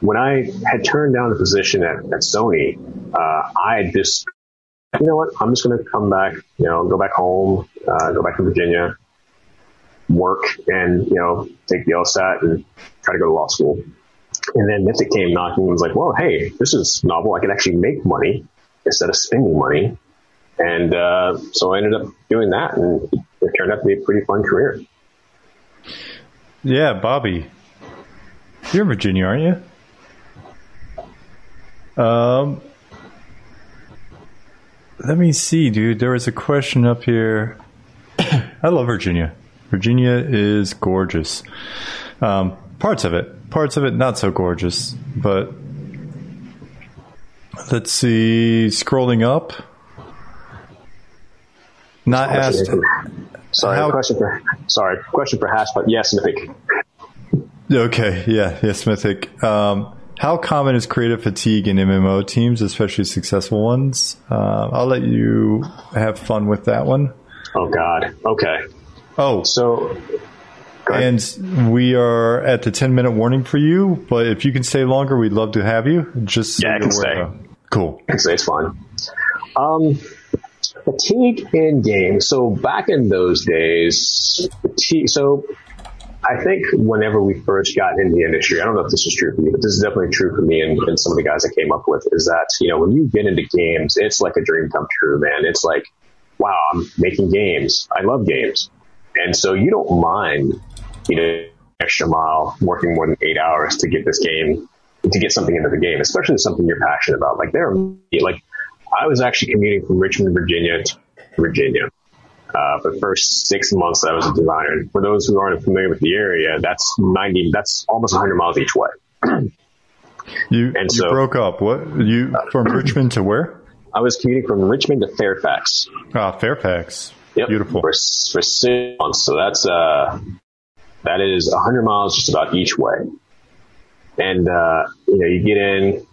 when I had turned down the position at, at Sony, uh, I just, you know what? I'm just going to come back, you know, go back home, uh, go back to Virginia, work and, you know, take the LSAT and try to go to law school. And then Mythic came knocking and was like, well, hey, this is novel. I can actually make money instead of spending money. And, uh, so I ended up doing that and it turned out to be a pretty fun career. Yeah, Bobby, you're in Virginia, aren't you? Um, let me see, dude. There was a question up here. I love Virginia. Virginia is gorgeous. Um, parts of it, parts of it not so gorgeous, but let's see. Scrolling up, not asked. Sorry, How- question for sorry question for Hash, but yes, Mythic. Okay, yeah, yes, Mythic. Um, how common is creative fatigue in MMO teams, especially successful ones? Uh, I'll let you have fun with that one. Oh God. Okay. Oh, So And we are at the 10 minute warning for you, but if you can stay longer, we'd love to have you. Just so yeah, I can stay. Cool. I can stay. It's fine. Um, fatigue in games. So back in those days, fatigue. So I think whenever we first got in the industry, I don't know if this is true for you, but this is definitely true for me and, and some of the guys I came up with is that, you know, when you get into games, it's like a dream come true, man. It's like, wow, I'm making games. I love games. And so you don't mind, you know, extra mile working more than eight hours to get this game, to get something into the game, especially something you're passionate about. Like there, like I was actually commuting from Richmond, Virginia to Virginia. Uh, for the first six months that I was a designer. And for those who aren't familiar with the area, that's 90, that's almost 100 miles each way. you, and so, you broke up. What you from Richmond to where? I was commuting from Richmond to Fairfax. Ah, Fairfax. Yep. Beautiful. For, for six months. So that's, uh, that is 100 miles just about each way. And, uh, you know, you get in,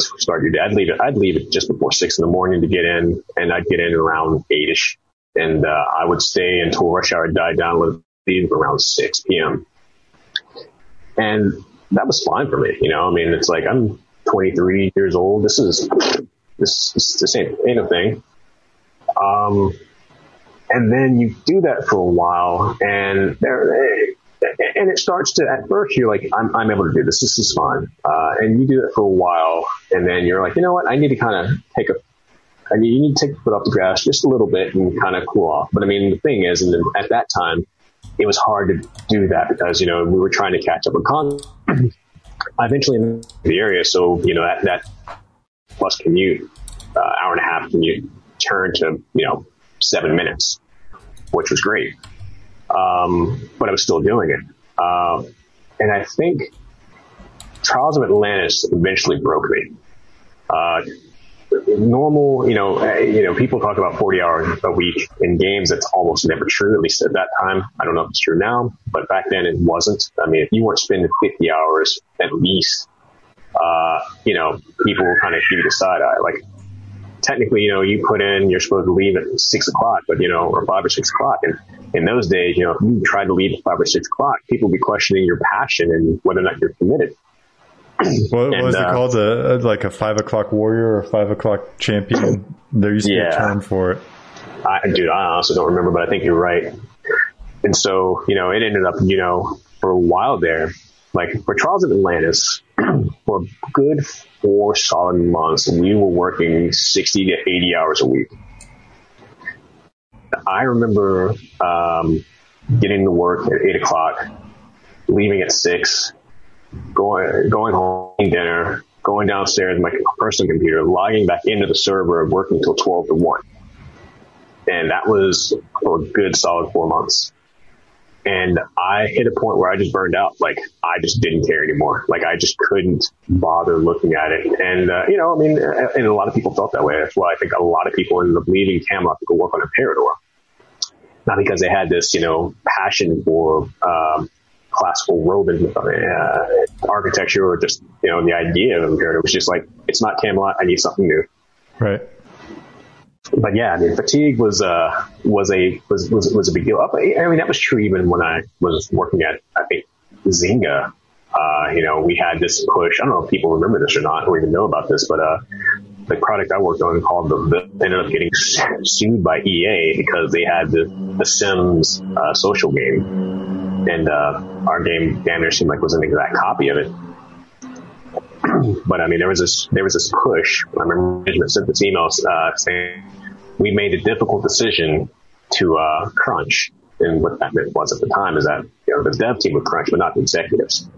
start your day. I'd leave it, I'd leave it just before six in the morning to get in and I'd get in around eight-ish. And, uh, I would stay until rush hour died down, would leave around 6 p.m. And that was fine for me. You know, I mean, it's like I'm 23 years old. This is, this, this, this ain't, ain't a thing. Um, and then you do that for a while and there, and it starts to, at first you're like, I'm, I'm able to do this. This is fun. Uh, and you do that for a while and then you're like, you know what? I need to kind of take a, I mean, you need to take the foot off the gas just a little bit and kind of cool off. But I mean, the thing is, and at that time, it was hard to do that because, you know, we were trying to catch up with con. Eventually in the area. So, you know, that, that plus commute, uh, hour and a half commute turned to, you know, seven minutes, which was great. Um, but I was still doing it. Uh, and I think Trials of Atlantis eventually broke me. Uh, normal, you know, uh, you know, people talk about 40 hours a week in games. That's almost never true, at least at that time. I don't know if it's true now, but back then it wasn't. I mean, if you weren't spending 50 hours at least, uh, you know, people will kind of give you the side eye. Like, technically, you know, you put in, you're supposed to leave at six o'clock, but you know, or five or six o'clock. And in those days, you know, if you tried to leave at five or six o'clock, people would be questioning your passion and whether or not you're committed. What and, was it uh, called? A, like a five o'clock warrior or five o'clock champion? There used to yeah. be a term for it. I, dude, I honestly don't remember, but I think you're right. And so, you know, it ended up, you know, for a while there, like for Trials of Atlantis, for good four solid months, we were working 60 to 80 hours a week. I remember um, getting to work at 8 o'clock, leaving at 6, going, going home, dinner, going downstairs my personal computer, logging back into the server, working until 12 to 1. And that was for a good solid four months. And I hit a point where I just burned out. Like I just didn't care anymore. Like I just couldn't bother looking at it. And, uh, you know, I mean, and a lot of people felt that way. That's why I think a lot of people ended up leaving Camelot to go work on Imperator. Not because they had this, you know, passion for, um, classical Roman uh, architecture or just, you know, the idea of Imperator was just like, it's not Camelot. I need something new. Right but yeah, I mean, fatigue was uh was a was was was a big deal. I mean, that was true even when I was working at I think Zynga. Uh, you know, we had this push. I don't know if people remember this or not, or even know about this, but uh, the product I worked on called the, ended up getting sued by EA because they had the the Sims uh, social game, and uh, our game damn near seemed like was an exact copy of it. but I mean, there was this there was this push. I remember management sent this email uh, saying we made a difficult decision to uh, crunch. And what that meant was at the time is that you know the dev team would crunch, but not the executives.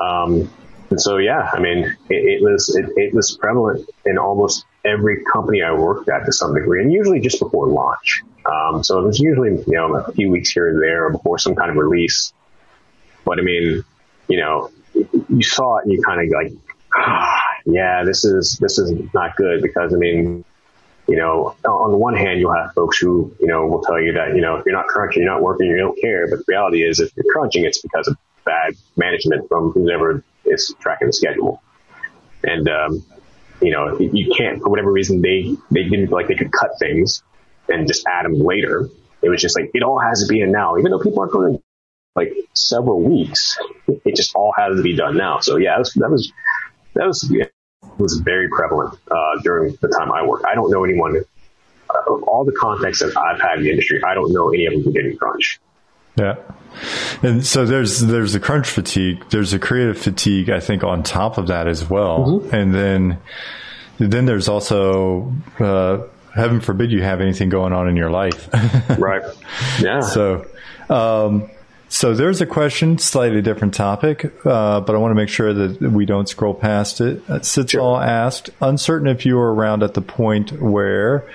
Um, and so, yeah, I mean, it, it was it, it, was prevalent in almost every company I worked at to some degree, and usually just before launch. Um, so it was usually you know a few weeks here and there, or before some kind of release. But I mean, you know, you saw it, and you kind of like, ah, yeah, this is this is not good because I mean, you know, on the one hand, you'll have folks who, you know, will tell you that, you know, if you're not crunching, you're not working, you don't care. But the reality is if you're crunching, it's because of bad management from whoever is tracking the schedule. And, um, you know, you can't, for whatever reason, they, they didn't feel like they could cut things and just add them later. It was just like, it all has to be in now, even though people aren't going to like several weeks. It just all has to be done now. So yeah, that was that was that was, yeah, was very prevalent uh, during the time I worked. I don't know anyone uh, of all the contacts that I've had in the industry. I don't know any of them who didn't crunch. Yeah. And so there's there's a crunch fatigue, there's a creative fatigue I think on top of that as well. Mm-hmm. And then then there's also uh, heaven forbid you have anything going on in your life. right. Yeah. So um, so there's a question, slightly different topic, uh, but I want to make sure that we don't scroll past it. Uh, Sitzal sure. asked, uncertain if you were around at the point where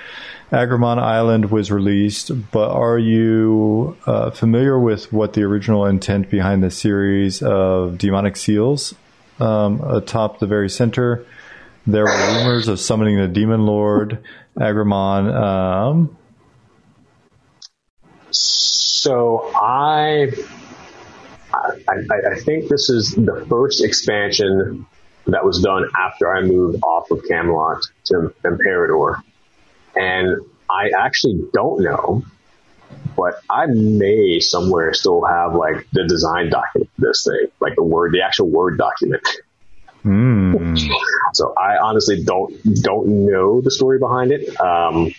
Agramon Island was released, but are you uh, familiar with what the original intent behind the series of demonic seals um, atop the very center? There were rumors of summoning the demon lord Agramon. Um, so I, I, I think this is the first expansion that was done after I moved off of Camelot to Imperator. And I actually don't know, but I may somewhere still have like the design document for this thing, like the word, the actual word document. Mm. so I honestly don't don't know the story behind it. Um,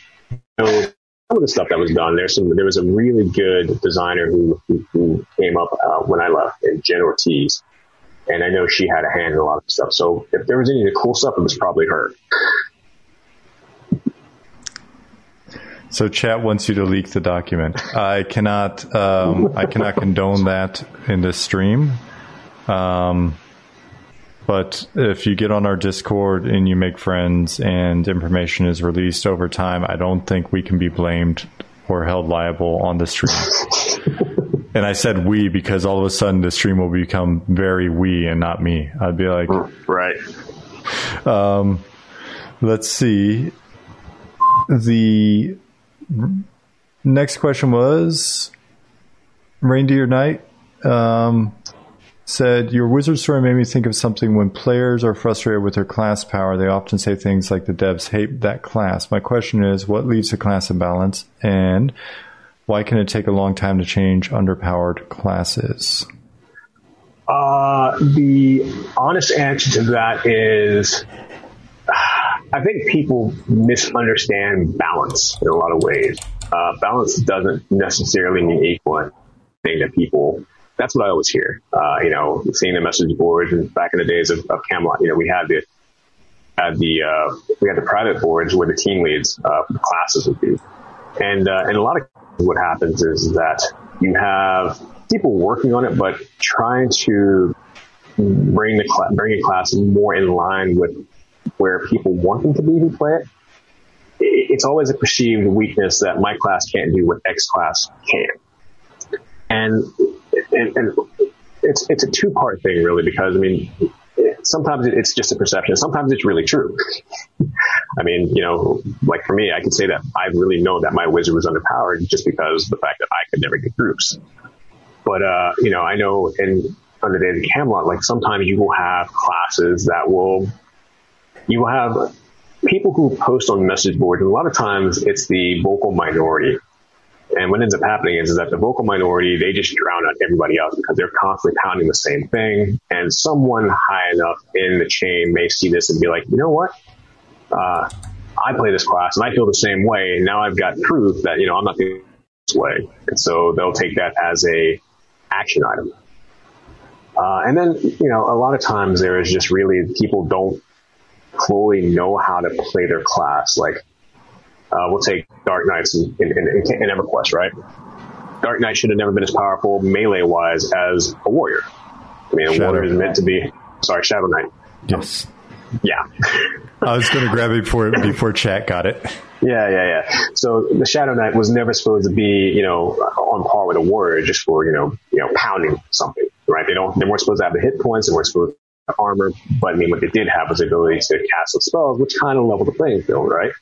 know some of the stuff that was done. There's some. There was a really good designer who who, came up uh, when I left, Jen Ortiz, and I know she had a hand in a lot of stuff. So if there was any of the cool stuff, it was probably her. So chat wants you to leak the document. I cannot. Um, I cannot condone that in this stream. Um, but if you get on our Discord and you make friends and information is released over time, I don't think we can be blamed or held liable on the stream. and I said we because all of a sudden the stream will become very we and not me. I'd be like, right. Um, let's see. The next question was Reindeer Night. um, said, Your wizard story made me think of something when players are frustrated with their class power. They often say things like the devs hate that class. My question is, what leaves a class imbalance and why can it take a long time to change underpowered classes? Uh, the honest answer to that is I think people misunderstand balance in a lot of ways. Uh, balance doesn't necessarily mean equal thing that people. That's what I always hear. Uh, you know, seeing the message boards back in the days of, of Camelot, you know, we had the had the uh, we had the private boards where the team leads uh, classes would be, and uh, and a lot of what happens is that you have people working on it, but trying to bring the cl- bring a class more in line with where people want them to be who play it, it's always a perceived weakness that my class can't do what X class can. And, and, and it's, it's a two part thing really because I mean, sometimes it's just a perception. Sometimes it's really true. I mean, you know, like for me, I could say that I really know that my wizard was underpowered just because the fact that I could never get groups. But, uh, you know, I know in, on the under David Camelot, like sometimes you will have classes that will you will have people who post on message boards, and a lot of times it's the vocal minority. And what ends up happening is, is that the vocal minority, they just drown out everybody else because they're constantly pounding the same thing. And someone high enough in the chain may see this and be like, you know what? Uh, I play this class and I feel the same way. And now I've got proof that, you know, I'm not this way. And so they'll take that as a action item. Uh, and then, you know, a lot of times there is just really people don't fully know how to play their class. Like, uh, we'll take Dark Knights and, in, in, in EverQuest, right? Dark Knight should have never been as powerful melee wise as a warrior. I mean, a Shadow warrior is meant to be, sorry, Shadow Knight. Yes. Yeah. I was going to grab it before, before chat got it. Yeah, yeah, yeah. So the Shadow Knight was never supposed to be, you know, on par with a warrior just for, you know, you know, pounding something, right? They don't, they weren't supposed to have the hit points. They weren't supposed to have armor, but I mean, what they did have was the ability to cast some spells, which kind of leveled the playing field, right?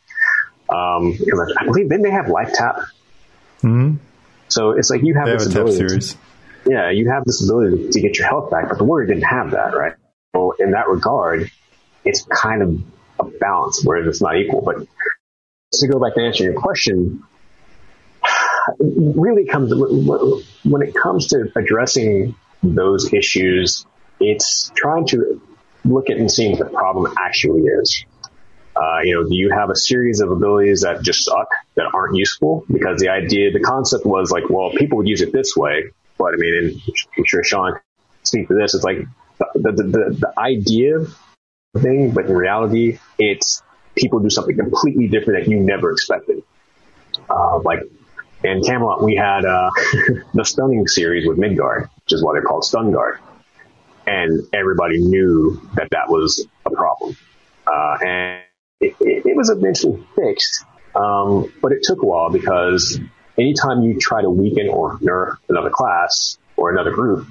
Um, I believe then they have life tap. Mm-hmm. So it's like you have they this have ability. To, yeah, you have this ability to, get your health back, but the warrior didn't have that, right? So in that regard, it's kind of a balance, where it's not equal. But to go back to answer your question, really comes when it comes to addressing those issues, it's trying to look at and seeing what the problem actually is. Uh, you know, do you have a series of abilities that just suck that aren't useful? Because the idea, the concept was like, well, people would use it this way, but I mean, I'm sure Sean speak to this. It's like the, the, the, the idea thing, but in reality, it's people do something completely different that you never expected. Uh, like in Camelot, we had uh, the Stunning series with Midgard, which is why they're called Stungard, and everybody knew that that was a problem. Uh, and it, it, was eventually fixed, um, but it took a while because anytime you try to weaken or nerf another class or another group,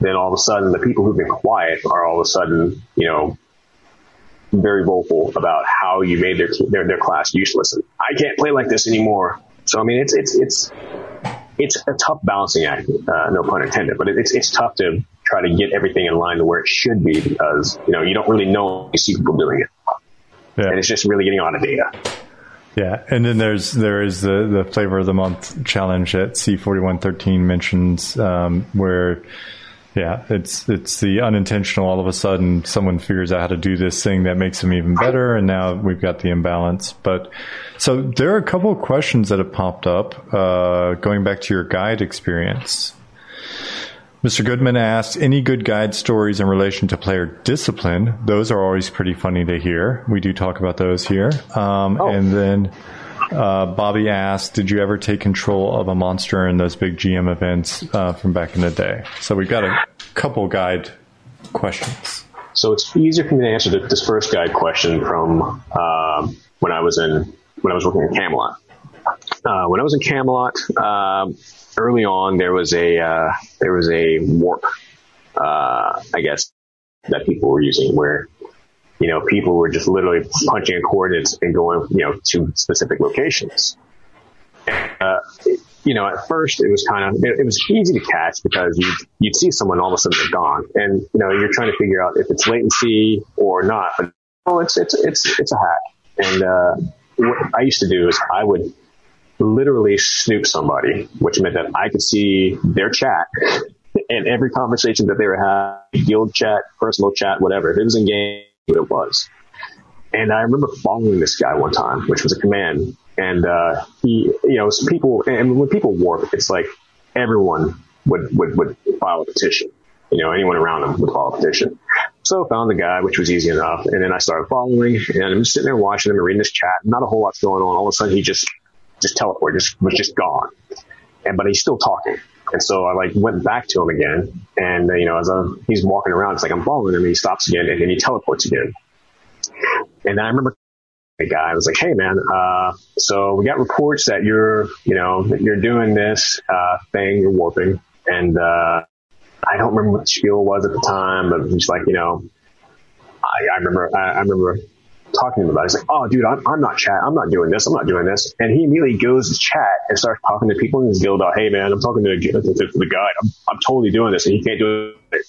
then all of a sudden the people who've been quiet are all of a sudden, you know, very vocal about how you made their their, their class useless. And I can't play like this anymore. So I mean, it's it's it's it's a tough balancing act, uh, no pun intended. But it's it's tough to try to get everything in line to where it should be because you know you don't really know you see people doing it, yeah. and it's just really getting a lot of data. Yeah, and then there's there is the the flavor of the month challenge that C forty one thirteen mentions, um, where yeah, it's it's the unintentional. All of a sudden, someone figures out how to do this thing that makes them even better, and now we've got the imbalance. But so there are a couple of questions that have popped up. Uh, going back to your guide experience, Mr. Goodman asked, "Any good guide stories in relation to player discipline? Those are always pretty funny to hear. We do talk about those here." Um, oh. And then uh, Bobby asked, "Did you ever take control of a monster in those big GM events uh, from back in the day?" So we've got a couple guide questions. So it's easier for me to answer this first guide question from um, when I was in when I was working in Camelot. Uh, when I was in Camelot, um, early on there was a uh, there was a warp, uh, I guess, that people were using where you know, people were just literally punching in coordinates and going, you know, to specific locations. Uh, you know, at first it was kind of, it, it, was easy to catch because you'd, you'd see someone all of a sudden they're gone and, you know, you're trying to figure out if it's latency or not, but oh, it's, it's, it's, it's a hack. And, uh, what I used to do is I would literally snoop somebody, which meant that I could see their chat and every conversation that they were having, guild chat, personal chat, whatever. If it was in game, it was. And I remember following this guy one time, which was a command. And, uh, he, you know, people, and when people warp, it's like everyone would, would, would file a petition. You know, anyone around them would file a petition. So I found the guy, which was easy enough. And then I started following and I'm just sitting there watching him and reading this chat. Not a whole lot's going on. All of a sudden he just, just teleported, just, was just gone. And, but he's still talking. And so I like went back to him again. And, you know, as I'm, he's walking around, it's like I'm following him and he stops again and then he teleports again. And I remember the guy was like, Hey man, uh, so we got reports that you're, you know, that you're doing this, uh, thing, you're warping. And, uh, I don't remember what the spiel was at the time, but he's like, you know, I, I remember, I, I remember talking to him about it. He's like, oh, dude, I'm, I'm not chat. I'm not doing this. I'm not doing this. And he immediately goes to chat and starts talking to people in his guild about, hey, man, I'm talking to, the guy. I'm, I'm totally doing this and he can't do it.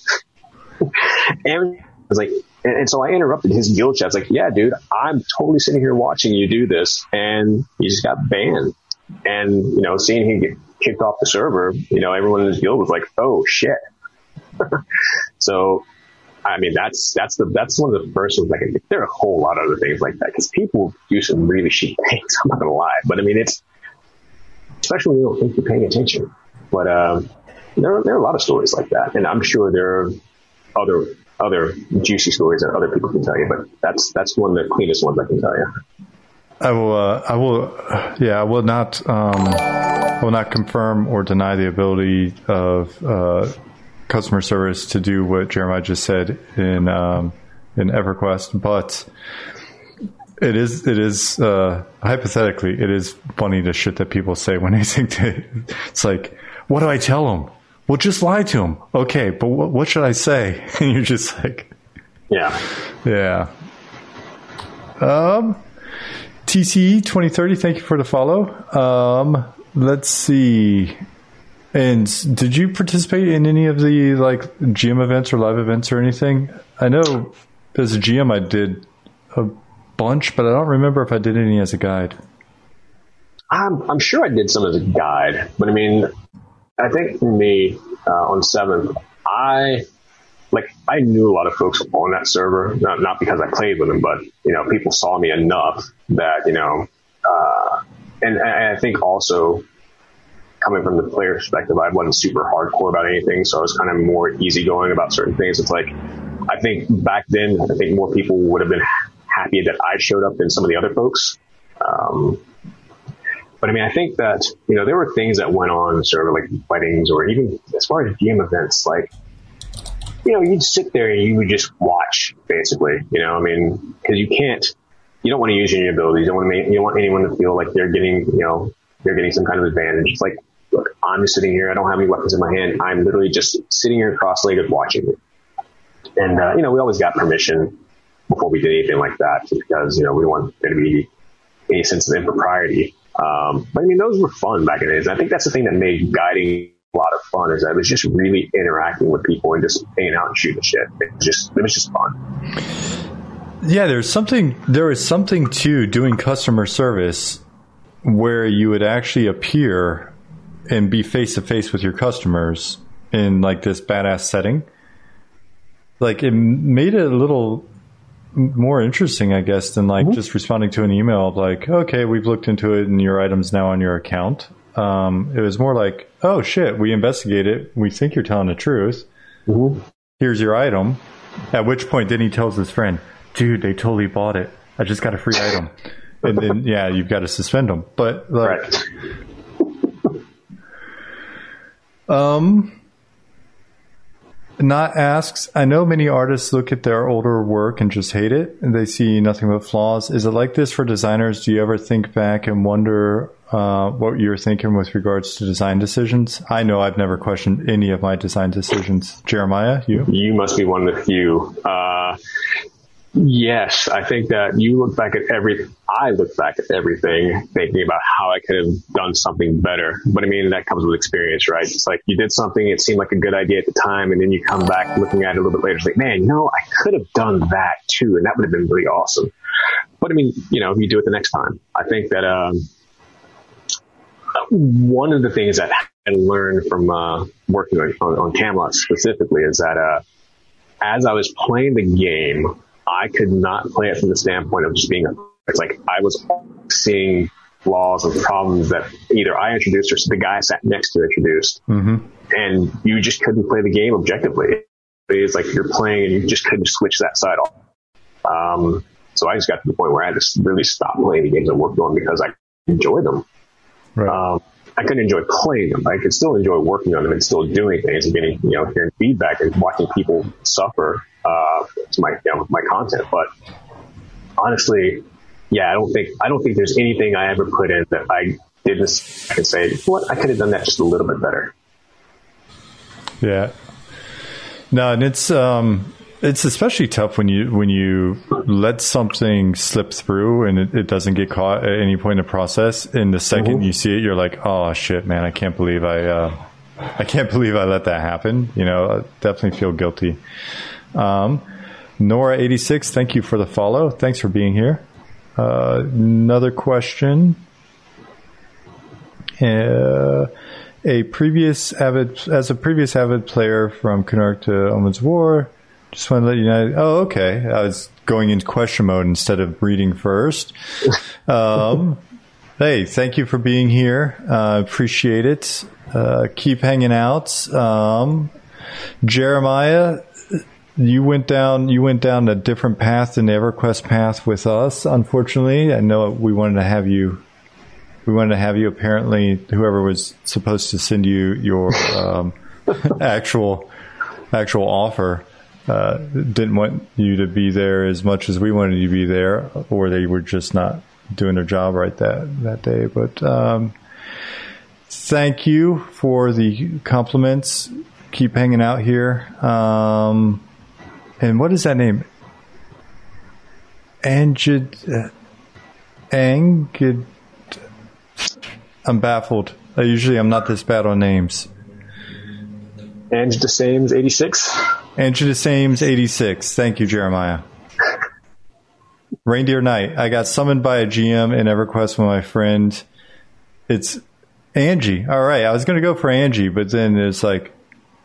and I was like, and, and, so I interrupted his guild chat. I was like, yeah, dude, I'm totally sitting here watching you do this. And he just got banned. And, you know, seeing him get kicked off the server, you know, everyone in his guild was like, oh, shit. so I mean, that's that's the that's one of the first ones. Like, there are a whole lot of other things like that because people do some really shitty things. I'm not gonna lie, but I mean, it's especially when you don't think you're paying attention. But um, there are, there are a lot of stories like that, and I'm sure there are other other juicy stories that other people can tell you. But that's that's one of the cleanest ones I can tell you. I will. Uh, I will. Yeah, I will not. Um, I will not confirm or deny the ability of uh, customer service to do what Jeremiah just said in um, in EverQuest, but it is it is uh, hypothetically it is funny the shit that people say when they think that it's like, what do I tell them? Well, just lie to them. Okay, but what, what should I say? And you're just like, yeah, yeah. Um, TCE twenty thirty. Thank you for the follow. Um, let's see. And did you participate in any of the like GM events or live events or anything? I know as a GM I did a bunch, but I don't remember if I did any as a guide. I'm, I'm sure I did some as a guide, but I mean, I think for me uh, on seventh, I like I knew a lot of folks on that server, not not because I played with them, but you know, people saw me enough that you know, uh, and, and I think also coming from the player perspective, I wasn't super hardcore about anything, so I was kind of more easygoing about certain things. It's like I think back then, I think more people would have been happy that I showed up than some of the other folks. Um, but I mean, I think that, you know, there were things that went on sort of like weddings or even as far as game events, like, you know, you'd sit there and you would just watch basically, you know, I mean, cause you can't, you don't want to use your abilities. You don't want to make, you don't want anyone to feel like they're getting, you know, they're getting some kind of advantage. It's like, look, I'm just sitting here. I don't have any weapons in my hand. I'm literally just sitting here cross-legged watching. And, uh, you know, we always got permission before we did anything like that because, you know, we don't want there to be any sense of impropriety. Um, but I mean, those were fun back in the days. I think that's the thing that made guiding a lot of fun is it was just really interacting with people and just hanging out and shooting shit. It was just, it was just fun. Yeah, there's something, there is something to doing customer service where you would actually appear and be face to face with your customers in like this badass setting. Like it made it a little more interesting, I guess, than like mm-hmm. just responding to an email of like, okay, we've looked into it and your item's now on your account. Um, it was more like, oh shit, we investigate it. We think you're telling the truth. Mm-hmm. Here's your item. At which point, then he tells his friend, dude, they totally bought it. I just got a free item. And then, yeah, you've got to suspend them. But like, right. Um, not asks, I know many artists look at their older work and just hate it, and they see nothing but flaws. Is it like this for designers? Do you ever think back and wonder uh, what you're thinking with regards to design decisions? I know I've never questioned any of my design decisions. Jeremiah, you? You must be one of the few. Uh, Yes, I think that you look back at every, I look back at everything thinking about how I could have done something better. But I mean, that comes with experience, right? It's like you did something, it seemed like a good idea at the time, and then you come back looking at it a little bit later, it's like, man, no, I could have done that too, and that would have been really awesome. But I mean, you know, you do it the next time. I think that, um, one of the things that I learned from, uh, working on, on, on Camelot specifically is that, uh, as I was playing the game, I could not play it from the standpoint of just being a, it's like I was seeing flaws and problems that either I introduced or the guy I sat next to introduced. Mm-hmm. And you just couldn't play the game objectively. It's like you're playing and you just couldn't switch that side off. Um, so I just got to the point where I had to really stop playing the games I worked on because I enjoyed them. Right. Um, I couldn't enjoy playing them. I could still enjoy working on them and still doing things and getting, you know, hearing feedback and watching people suffer uh, to my you know, my content. But honestly, yeah, I don't think I don't think there's anything I ever put in that I did this. I can say, what I could have done that just a little bit better. Yeah. No, and it's um, it's especially tough when you when you let something slip through and it, it doesn't get caught at any point in the process. And the 2nd mm-hmm. you see it, you're like, oh shit, man, I can't believe I uh, I can't believe I let that happen. You know, I definitely feel guilty. Um, Nora86, thank you for the follow. Thanks for being here. Uh, another question. Uh, a previous avid, as a previous avid player from Kunark to Omens War, just want to let you know. Oh, okay. I was going into question mode instead of reading first. Um, hey, thank you for being here. Uh, appreciate it. Uh, keep hanging out. Um, Jeremiah, you went down you went down a different path than the EverQuest path with us. Unfortunately, I know we wanted to have you. We wanted to have you. Apparently, whoever was supposed to send you your um, actual actual offer uh, didn't want you to be there as much as we wanted you to be there, or they were just not doing their job right that that day. But um, thank you for the compliments. Keep hanging out here. Um, and what is that name? Angid, uh, Angid. I'm baffled. I usually I'm not this bad on names. Angid Ange DeSames 86. Ange DeSames 86. Thank you, Jeremiah. Reindeer Knight. I got summoned by a GM in EverQuest with my friend it's Angie. All right, I was gonna go for Angie, but then it's like,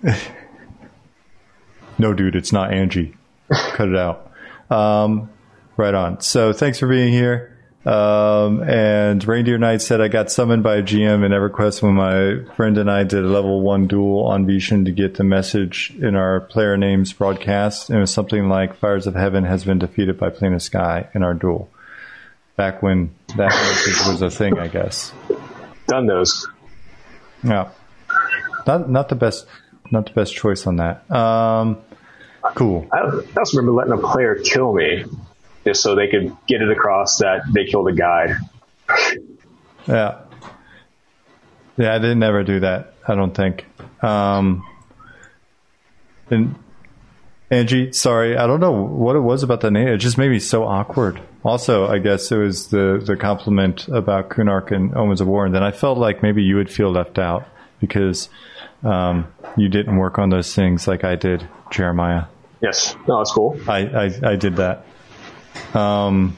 no, dude, it's not Angie. Cut it out. Um, right on. So thanks for being here. Um, and Reindeer Knight said I got summoned by a GM in EverQuest when my friend and I did a level one duel on Veeshan to get the message in our player names broadcast. And it was something like Fires of Heaven has been defeated by Plane of Sky in our duel. Back when that message was a thing, I guess. Done those. Yeah. Not not the best not the best choice on that. Um, cool. I also remember letting a player kill me just so they could get it across that they killed a guide. Yeah. Yeah, I didn't ever do that. I don't think. Um, and Angie, sorry, I don't know what it was about the name. It just made me so awkward. Also, I guess it was the the compliment about Kunark and Omens of War, and then I felt like maybe you would feel left out because um, you didn't work on those things like I did, Jeremiah. Yes, no, that's cool. I I, I did that. Um,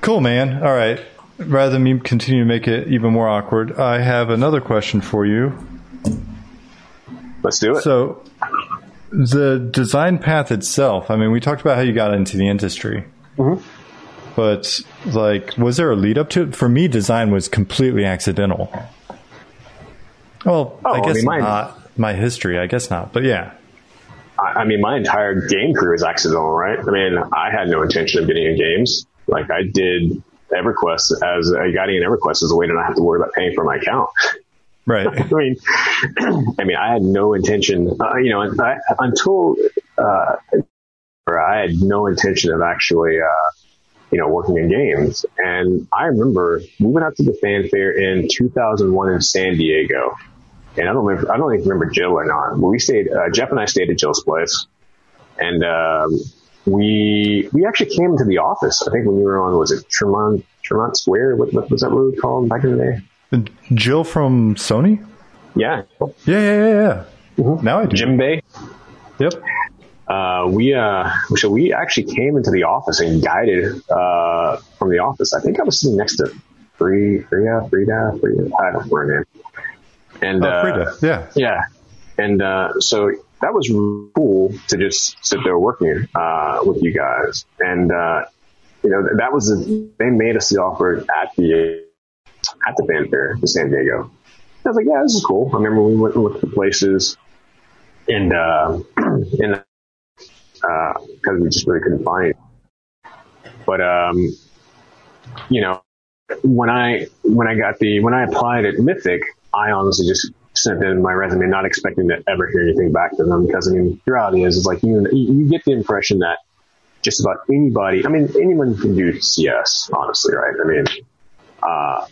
cool, man. All right. Rather than me continue to make it even more awkward, I have another question for you. Let's do it. So, the design path itself, I mean, we talked about how you got into the industry. But, like, was there a lead up to it? For me, design was completely accidental. Well, Oh, I I guess mean, not. My history, I guess not. But yeah. I, I mean, my entire game career is accidental, right? I mean, I had no intention of getting in games. Like, I did EverQuest as I got in EverQuest as a way to not have to worry about paying for my account. Right. I mean, I mean, I had no intention, uh, you know, I, until, uh, I had no intention of actually, uh, you know, working in games. And I remember we went out to the fanfare in 2001 in San Diego. And I don't remember, I don't even remember Jill or not, but we stayed, uh, Jeff and I stayed at Jill's place. And, um, we, we actually came into the office. I think when you were on, was it Tremont, Tremont Square? What, what was that road called back in the day? Jill from Sony? Yeah. Yeah, yeah, yeah, yeah. Now I do. Jim Bay. Yep. uh, we uh, so we actually came into the office and guided uh, from the office. I think I was sitting next to Free, Frida, Frida, Frida. I don't know her name. And Oh, uh, Yeah. yeah, and uh, so that was cool to just sit there working uh, with you guys. And uh, you know that was the, they made us the offer at the at the fanfare in San Diego. I was like, yeah, this is cool. I remember we went and looked at places, and uh, and because we just really couldn't find it. But um, you know, when I when I got the when I applied at Mythic, I honestly just sent in my resume, not expecting to ever hear anything back from them. Because I mean, the reality is, is like you you get the impression that just about anybody, I mean, anyone can do CS, honestly, right? I mean, uh,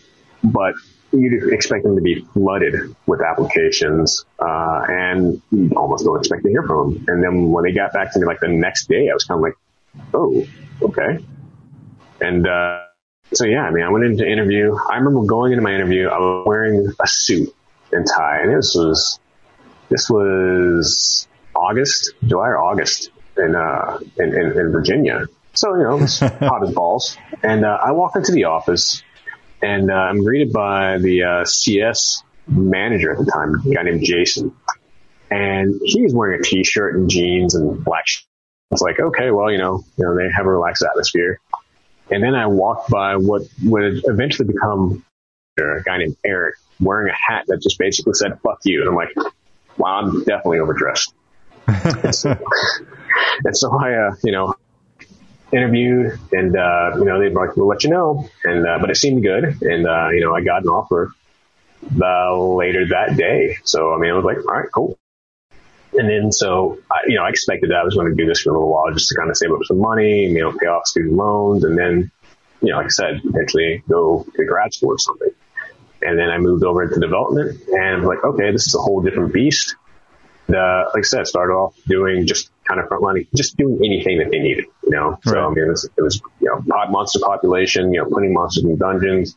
but you'd expect them to be flooded with applications, uh, and you almost don't expect to hear from them. And then when they got back to me like the next day, I was kind of like, oh, okay. And, uh, so yeah, I mean, I went into interview. I remember going into my interview, I was wearing a suit and tie, and this was, this was August, July or August in, uh, in, in, in Virginia. So, you know, it's hot as balls. And, uh, I walk into the office and, uh, I'm greeted by the, uh, CS manager at the time, a guy named Jason. And he's wearing a t-shirt and jeans and black sh- It's like, okay, well, you know, you know, they have a relaxed atmosphere. And then I walked by what would eventually become a guy named Eric wearing a hat that just basically said, fuck you. And I'm like, wow, I'm definitely overdressed. and, so, and so I, uh, you know, interviewed and, uh, you know, they'd like, we'll let you know. And, uh, but it seemed good. And, uh, you know, I got an offer, uh, later that day. So, I mean, I was like, all right, cool. And then so, I, you know, I expected that I was going to do this for a little while just to kind of save up some money, you know, pay off student loans, and then, you know, like I said, eventually go to grad school or something. And then I moved over into development and I'm like, okay, this is a whole different beast. Uh, like I said, started off doing just kind of frontlining, just doing anything that they needed, you know? So, Right. I mean, it was, it was, you know, pod monster population, you know, putting monsters in dungeons.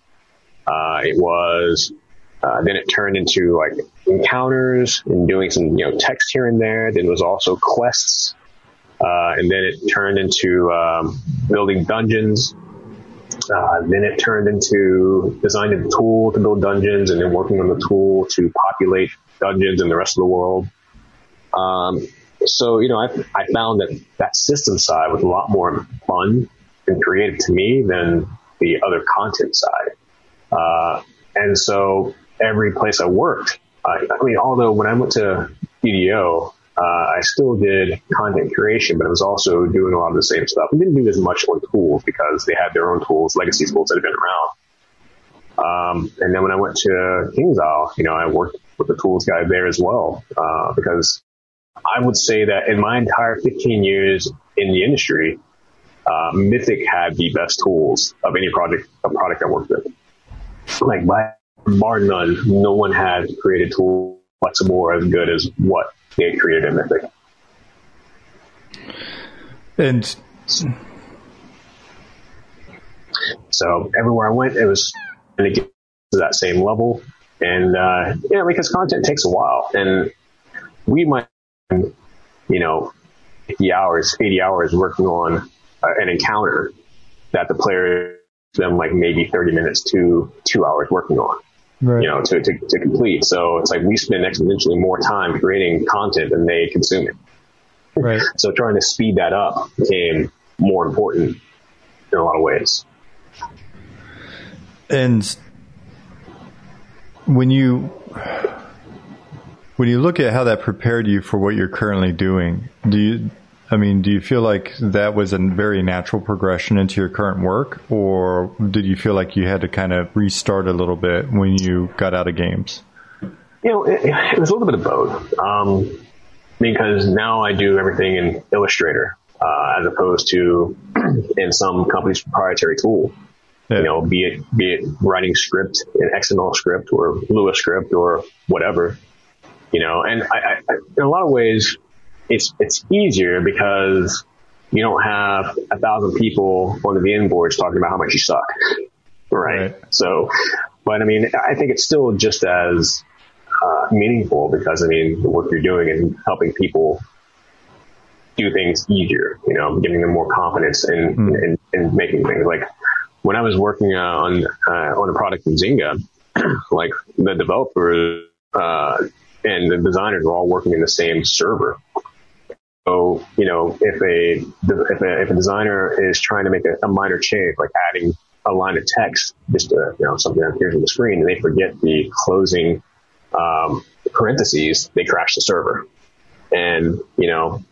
Uh, it was, uh, then it turned into like encounters and doing some, you know, text here and there. Then was also quests. Uh, and then it turned into, um, building dungeons. Uh, then it turned into designing a tool to build dungeons and then working on the tool to populate dungeons in the rest of the world. Um, so, you know, I, I found that that system side was a lot more fun and creative to me than the other content side. Uh, and so every place I worked, I, I mean, although when I went to DDO, uh, I still did content creation, but I was also doing a lot of the same stuff. I didn't do as much on tools because they had their own tools, legacy tools that had been around. Um, and then when I went to KingsIsle, you know, I worked with the tools guy there as well, uh, because I would say that in my entire 15 years in the industry, uh, Mythic had the best tools of any project, a product I worked with. Like by bar none, no one had created tools flexible or as good as what they had created in Mythic. And so everywhere I went, it was to get to that same level. And, uh, yeah, because content takes a while and we might, you know, 50 hours, 80 hours working on uh, an encounter that the player them like maybe 30 minutes to two hours working on. Right. You know, to, to, to complete. So it's like we spend exponentially more time creating content than they consume it. Right. so trying to speed that up became more important in a lot of ways. And when you when you look at how that prepared you for what you're currently doing, do you I mean, do you feel like that was a very natural progression into your current work, or did you feel like you had to kind of restart a little bit when you got out of games? You know, it, it was a little bit of both. Um, because now I do everything in Illustrator, uh, as opposed to in some company's proprietary tool. Yeah. You know, be it be it writing script in XML script or Lua script or whatever. You know, and I, I, in a lot of ways, it's it's easier because you don't have a thousand people on the VN boards talking about how much you suck, right? right? So, but I mean, I think it's still just as uh, meaningful because I mean, the work you're doing is helping people do things easier, you know, giving them more confidence in, mm. in, in, making things. Like when I was working uh, on uh, on a product in Zynga, like the developers uh, and the designers were all working in the same server. So, you know, if a, if a, if a designer is trying to make a, a minor change, like adding a line of text, just to, you know, something that appears on the screen, and they forget the closing um, parentheses, they crash the server. And, you know,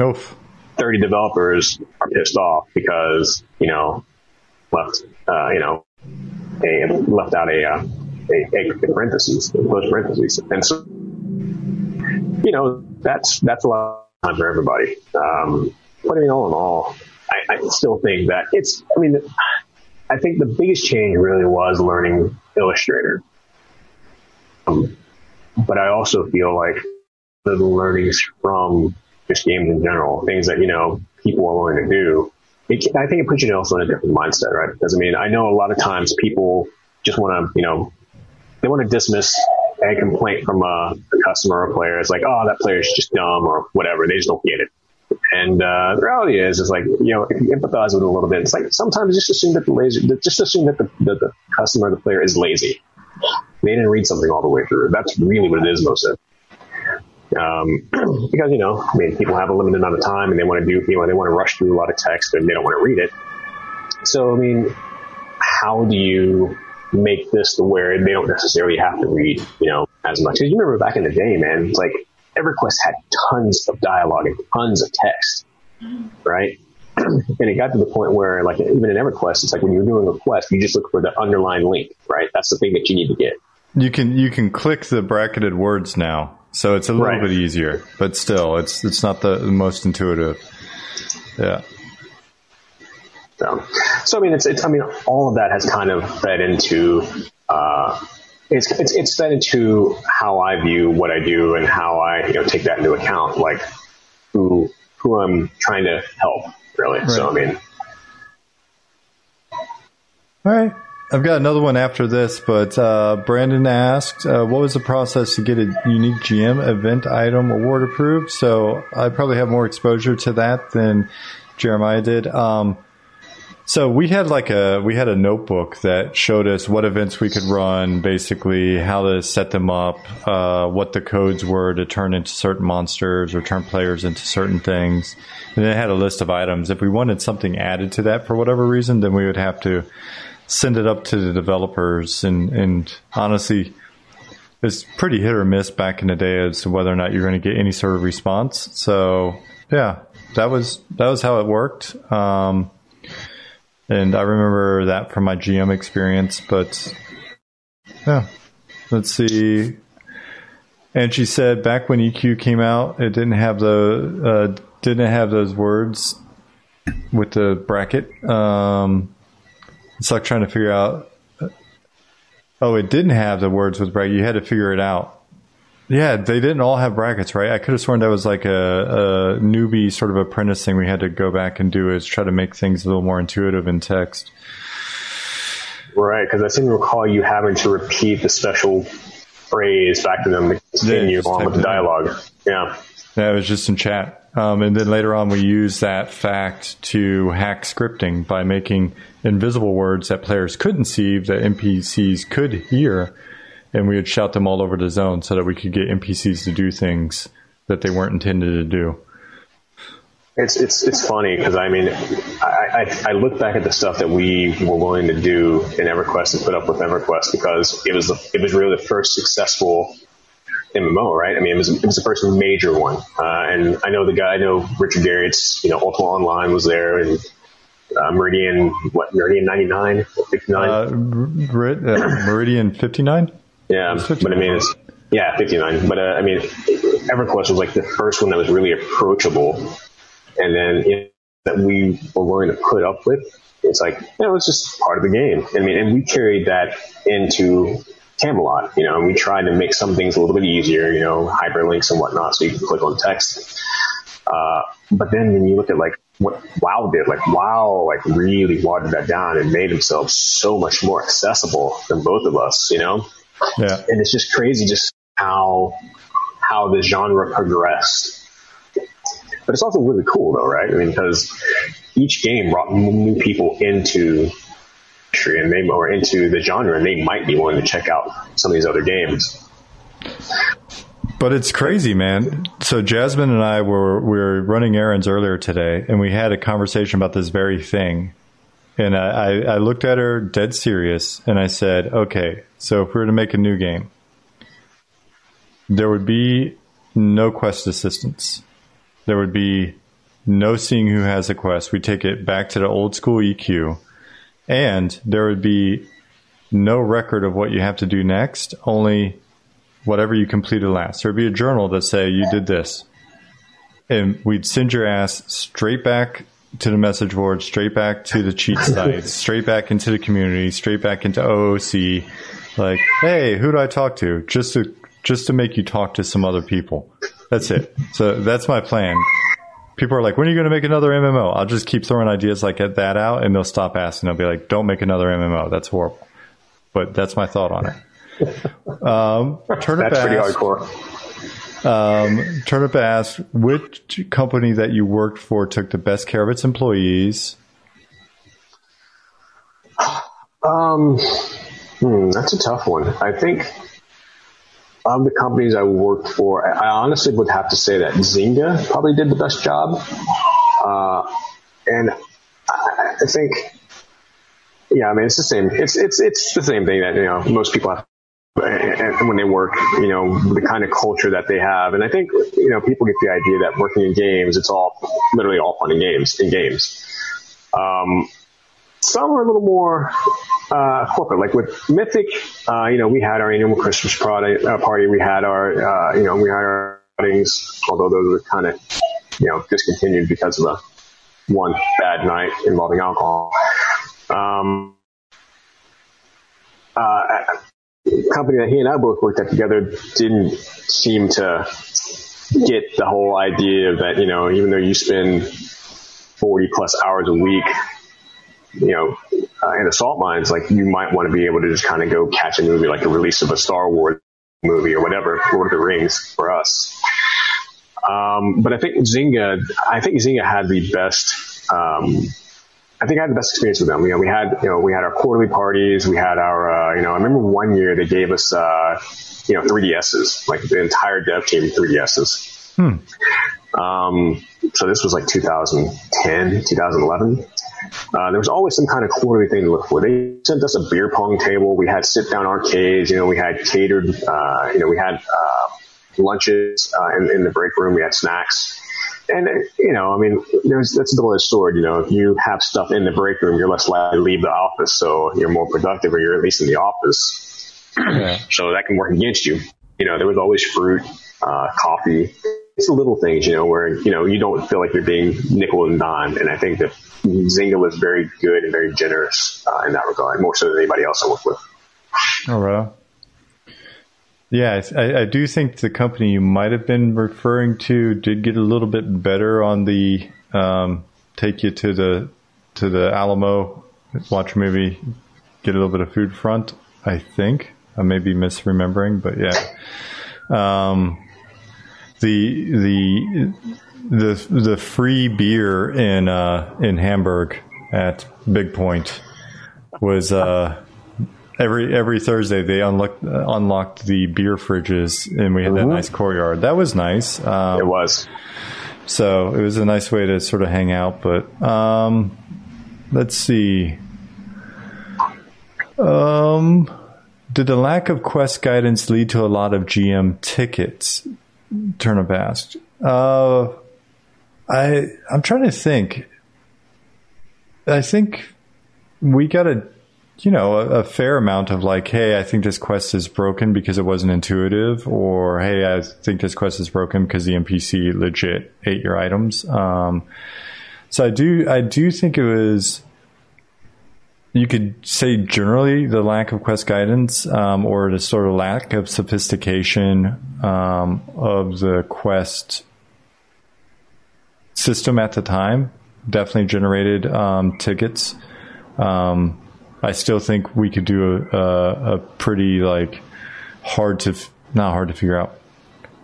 Oof. 30 developers are pissed off because, you know, left, uh, you know, a, left out a, uh, a, a parentheses, closed parentheses. And so, you know, that's, that's a lot time for everybody. Um, but I mean, all in all, I, I still think that it's, I mean, I think the biggest change really was learning Illustrator. Um, but I also feel like the learnings from just games in general, things that, you know, people are willing to do, it, I think it puts you also in a different mindset, right? Because I mean, I know a lot of times people just want to, you know, they want to dismiss a complaint from a, a customer or player. is like, oh, that player is just dumb or whatever. They just don't get it. And uh, the reality is, is like you know, if you empathize with it a little bit, it's like sometimes just assume that the lazy, just assume that the, the customer, the player, is lazy. They didn't read something all the way through. That's really what it is most of. Um, because you know, I mean, people have a limited amount of time and they want to do, you know, they want to rush through a lot of text and they don't want to read it. So, I mean, how do you make this to where they don't necessarily have to read, you know, as much. Because you remember back in the day, man, like EverQuest had tons of dialogue and tons of text, right? and it got to the point where, like, even in EverQuest, it's like when you're doing a quest, you just look for the underlying link, right? That's the thing that you need to get. You can you can click the bracketed words now, so it's a little right. bit easier, but still, it's it's not the, the most intuitive. Yeah. So, so I mean, it's, it's, I mean, all of that has kind of fed into, uh, it's, it's, it's fed into how I view what I do and how I, you know, take that into account, like who, who I'm trying to help, really. Right. So, I mean. All right. I've got another one after this, but uh, Brandon asked, uh, "What was the process to get a unique GM event item award approved?" So I probably have more exposure to that than Jeremiah did. Um, So we had like a we had a notebook that showed us what events we could run, basically how to set them up, uh, what the codes were to turn into certain monsters or turn players into certain things, and it had a list of items. If we wanted something added to that for whatever reason, then we would have to send it up to the developers. And, and honestly, it's pretty hit or miss back in the day as to whether or not you're going to get any sort of response. So yeah, that was that was how it worked. Um, and I remember that from my GM experience. But yeah, let's see. And she said back when EQ came out, it didn't have the uh, didn't have those words with the bracket. Um, it's like trying to figure out. Oh, it didn't have the words with bracket. You had to figure it out. Yeah, they didn't all have brackets, right? I could have sworn that was like a, a newbie sort of apprentice thing we had to go back and do is try to make things a little more intuitive in text. Right, because I seem to recall you having to repeat the special phrase back to them to continue yeah, on with the dialogue. Yeah. Yeah, it was just in chat. Um, and then later on, we used that fact to hack scripting by making invisible words that players couldn't see that NPCs could hear and we would shout them all over the zone so that we could get NPCs to do things that they weren't intended to do. It's it's it's funny because I mean, I, I, I look back at the stuff that we were willing to do in EverQuest and put up with EverQuest because it was it was really the first successful MMO, right? I mean, it was it was the first major one, uh, and I know the guy, I know Richard Garriott's, you know, Ultima Online was there, and uh, Meridian, what Meridian ninety nine, fifty nine, uh, uh, Meridian fifty nine. Yeah, but I mean, it's yeah, 59. But uh, I mean, EverQuest was like the first one that was really approachable, and then you know, that we were willing to put up with. It's like you know, it's just part of the game. I mean, and we carried that into Camelot, you know, and we tried to make some things a little bit easier, you know, hyperlinks and whatnot, so you can click on text. Uh, but then when you look at like what WoW did, like WoW, like really watered that down and made themselves so much more accessible than both of us, you know. Yeah. And it's just crazy just how how the genre progressed. But it's also really cool though, right? I mean, because each game brought new people into and they or into the genre and they might be willing to check out some of these other games. But it's crazy, man. So Jasmine and I were we were running errands earlier today, and we had a conversation about this very thing. And I, I looked at her dead serious and I said, okay, so if we were to make a new game, there would be no quest assistance. There would be no seeing who has a quest. We take it back to the old school EQ and there would be no record of what you have to do next, only whatever you completed last. There'd be a journal that say you did this. And we'd send your ass straight back to the message board, straight back to the cheat sites, straight back into the community, straight back into OOC. Like, hey, who do I talk to? Just to just to make you talk to some other people. That's it. So that's my plan. People are like, when are you going to make another MMO? I'll just keep throwing ideas like that out, and they'll stop asking. They'll be like, don't make another MMO. That's horrible. But that's my thought on it. Um, turn it that's pretty hardcore. Um, Turnip asked, which company that you worked for took the best care of its employees? Um, hmm, that's a tough one. I think of the companies I worked for, I honestly would have to say that Zynga probably did the best job. Uh, and I, I think, yeah, I mean, it's the same. It's, it's, it's the same thing that, you know, most people have when they work, you know, the kind of culture that they have. And I think, you know, people get the idea that working in games, it's all literally all fun in games in games. Um, some are a little more uh, corporate, like with Mythic. Uh, you know, we had our annual Christmas party. Uh, party. We had our, uh, you know, we had our weddings, although those were kind of, you know, discontinued because of a one bad night involving alcohol. Um, uh, company that he and I both worked at together didn't seem to get the whole idea that, you know, even though you spend 40 plus hours a week, you know, uh, in the salt mines, like you might want to be able to just kind of go catch a movie like the release of a Star Wars movie or whatever, Lord of the Rings for us. Um, but I think Zynga, I think Zynga had the best, um, I think I had the best experience with them. You know, we had, you know, we had our quarterly parties. We had our, uh, you know, I remember one year they gave us, uh, you know, 3DSs, like the entire dev team 3DSs. Hmm. Um, so this was like 2010, 2011. Uh, there was always some kind of quarterly thing to look for. They sent us a beer pong table. We had sit down arcades. You know, we had catered. Uh, you know, we had uh, lunches uh, in, in the break room. We had snacks. And you know, I mean, there's that's a double-edged sword. You know, if you have stuff in the break room, you're less likely to leave the office, so you're more productive, or you're at least in the office. Yeah. so that can work against you. You know, there was always fruit, uh, coffee. It's the little things, you know, where you know you don't feel like you're being nickel and dime. And I think that Zynga was very good and very generous uh, in that regard, more so than anybody else I worked with. Oh, wow. Yeah, I, I, do think the company you might have been referring to did get a little bit better on the um, take you to the to the Alamo, watch a movie, get a little bit of food front. I think I may be misremembering, but yeah. Um, the the the the free beer in uh, in Hamburg at Bigpoint was uh, every every Thursday they unlocked uh, unlocked the beer fridges and we had mm-hmm. that nice courtyard. That was nice. Um, it was. So it was a nice way to sort of hang out. But um, let's see. Um, did the lack of quest guidance lead to a lot of GM tickets? Turnip asked. Uh, I I'm trying to think. I think we got a you know, a, a, fair amount of like, hey, I think this quest is broken because it wasn't intuitive, or hey, I think this quest is broken because the NPC legit ate your items. Um, so I do, I do think it was. You could say generally the lack of quest guidance, um, or the sort of lack of sophistication um, of the quest system at the time, definitely generated um, tickets. Um, I still think we could do a, a, pretty like hard to not hard to figure out,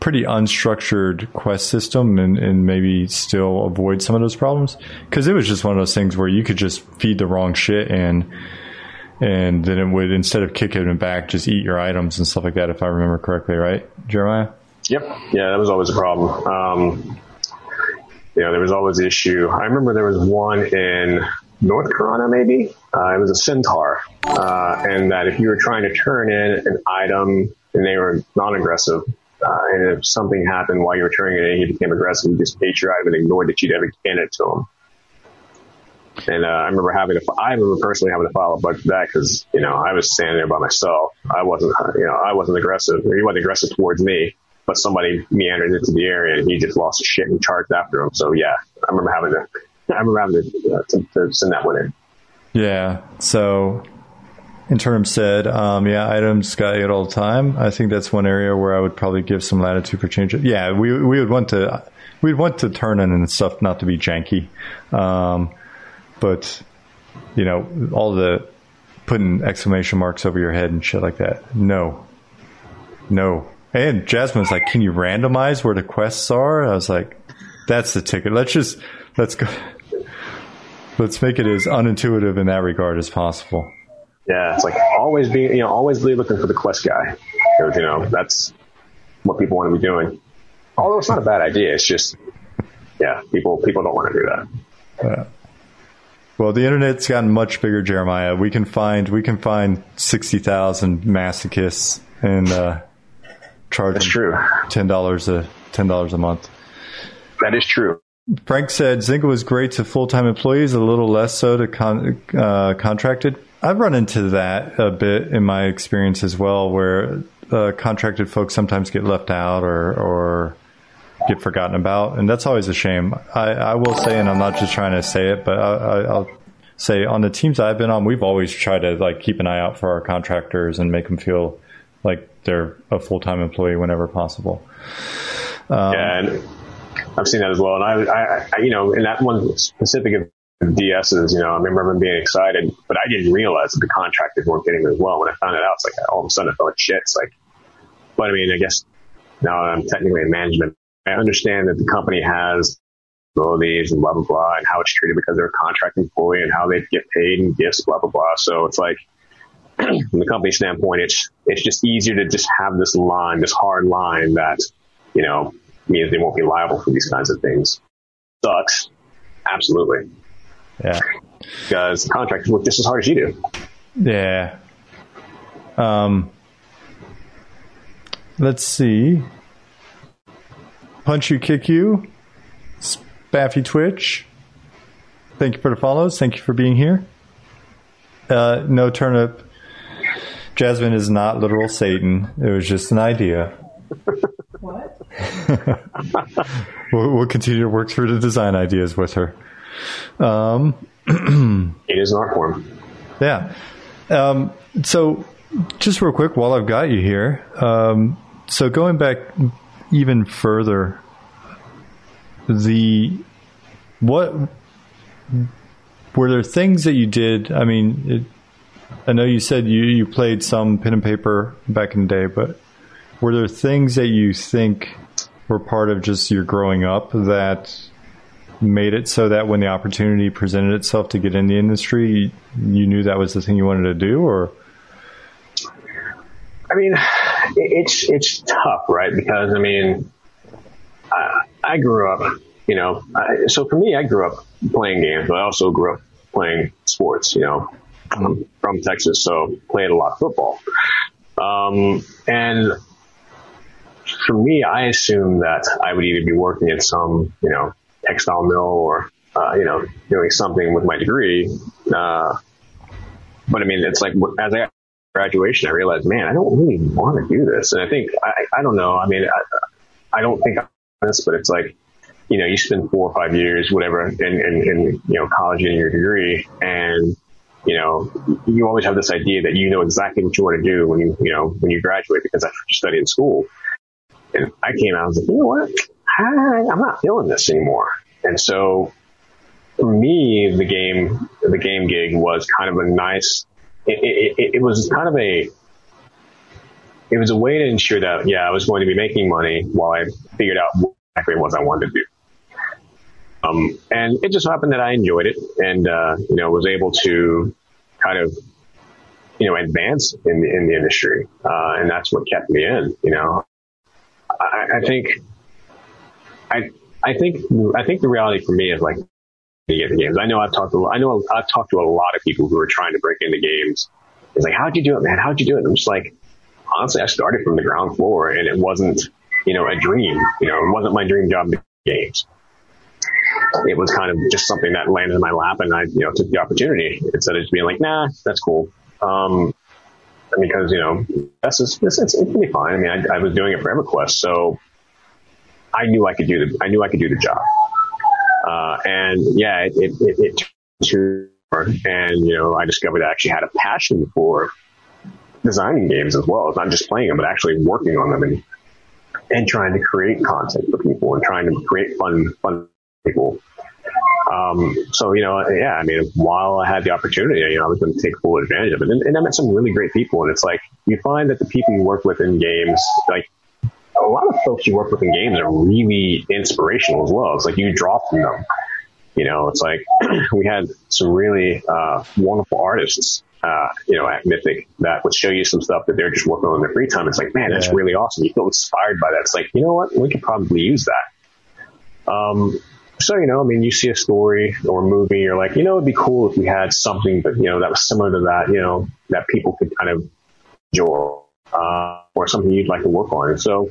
pretty unstructured quest system, and, and maybe still avoid some of those problems. Because it was just one of those things where you could just feed the wrong shit and and then it would instead of kicking it back, just eat your items and stuff like that. If I remember correctly, right, Jeremiah? Yep. Yeah, that was always a problem. Um, you know, there was always the issue. I remember there was one in North Karana, maybe. Uh, it was a centaur, uh, and that if you were trying to turn in an item and they were non-aggressive, uh, and if something happened while you were turning it in, he became aggressive, you just ate your item and ignored that you'd ever given it to him. And uh, I remember having to, I remember personally having to file a buck for that because you know I was standing there by myself. I wasn't, you know, I wasn't aggressive. He wasn't aggressive towards me, but somebody meandered into the area and he just lost his shit and charged after him. So yeah, I remember having to I remember having to, uh, to, to send that one in. Yeah. So in terms said, um, yeah, items got it all the time. I think that's one area where I would probably give some latitude for change. Yeah, we we would want to we'd want to turn in and stuff not to be janky, um, but you know all the putting exclamation marks over your head and shit like that. No, no. And Jasmine's like, "Can you randomize where the quests are?" I was like, "That's the ticket. Let's just let's go." Let's make it as unintuitive in that regard as possible. Yeah, it's like always being, you know, always be looking for the quest guy. Because, you know, that's what people want to be doing. Although it's not a bad idea. It's just, yeah, people, people don't want to do that. Yeah. Well, the internet's gotten much bigger, Jeremiah. We can find, we can find 60,000 masochists and, uh, charge That's true. $10 a, $10 a month. That is true. Frank said Zynga was great to full time employees, a little less so to con- uh, contracted. I've run into that a bit in my experience as well, where uh, contracted folks sometimes get left out or, or get forgotten about, and that's always a shame. I, I will say, and I'm not just trying to say it, but I, will say on the teams I've been on, we've always tried to like keep an eye out for our contractors and make them feel like they're a full time employee whenever possible. Um, yeah, I've seen that as well. And I, I, I you know, in that one specific of DSs, you know, I remember being excited, but I didn't realize that the contractors weren't getting as well. When I found it out, it's like all of a sudden I felt like shit. It's like, but I mean, I guess now I'm technically in management. I understand that the company has responsibilities and blah blah blah, and how it's treated because they're a contract employee and how they get paid and gifts, blah blah blah. So it's like from the company standpoint, it's it's just easier to just have this line, this hard line that you know means they won't be liable for these kinds of things. Sucks, absolutely. Yeah, because contractors work just as hard as you do. Yeah. Um. Let's see. Punch you, kick you. Spaffy Twitch. Thank you for the follows. Thank you for being here. Uh, no turnip. Jasmine is not literal Satan. It was just an idea. What? we'll, we'll continue to work through the design ideas with her. Um, it is an art form. Yeah. Um, so, just real quick, while I've got you here, um, so going back even further, the what were there things that you did? I mean, it, I know you said you you played some pen and paper back in the day, but were there things that you think were part of just your growing up that made it so that when the opportunity presented itself to get in the industry, you knew that was the thing you wanted to do, or? I mean, it's it's tough, right? Because I mean, I, I grew up, you know, I, so for me, I grew up playing games, but I also grew up playing sports. You know, I'm from Texas, so played a lot of football. Um, and for me, I assumed that I would either be working at some, you know, textile mill or, uh, you know, doing something with my degree. Uh, but I mean, it's like as I got graduation, I realized, man, I don't really want to do this. And I think, I, I don't know. I mean, I, I don't think I'm this, but it's like, you know, you spend four or five years, whatever, in, in, in you know, college and your degree and, you know, you always have this idea that you know exactly what you want to do when you, you know, when you graduate because that's what you study in school. And I came out and was like, you know what? I, I'm not feeling this anymore. And so for me, the game, the game gig was kind of a nice, it, it, it was kind of a, it was a way to ensure that, yeah, I was going to be making money while I figured out what exactly was I wanted to do. Um, and it just happened that I enjoyed it and, uh, you know, was able to kind of, you know, advance in the, in the industry. Uh, and that's what kept me in, you know, I, I think, I, I think, I think the reality for me is like, to get the games. I know I've talked to, I know I've talked to a lot of people who are trying to break into games. It's like, how'd you do it, man? How'd you do it? I'm just like, honestly, I started from the ground floor and it wasn't, you know, a dream. You know, it wasn't my dream job games. It was kind of just something that landed in my lap and I, you know, took the opportunity instead of just being like, nah, that's cool. Um, because, you know, that's it's, it's, it's be fine. I mean, I, I was doing it for EverQuest, so I knew I could do the, I knew I could do the job. Uh, and yeah, it, it, it, it and, you know, I discovered I actually had a passion for designing games as well. Not just playing them, but actually working on them and, and trying to create content for people and trying to create fun, fun people. Um, so, you know, yeah, I mean, while I had the opportunity, you know, I was going to take full advantage of it. And, and I met some really great people. And it's like, you find that the people you work with in games, like, a lot of folks you work with in games are really inspirational as well. It's like you draw from them. You know, it's like we had some really uh, wonderful artists, uh, you know, at Mythic that would show you some stuff that they're just working on in their free time. It's like, man, that's Yeah. really awesome. You feel inspired by that. It's like, you know what? We could probably use that. Um, so, you know, I mean, you see a story or a movie, you're like, you know, it'd be cool if we had something that, you know, that was similar to that, you know, that people could kind of enjoy, uh, or something you'd like to work on. And so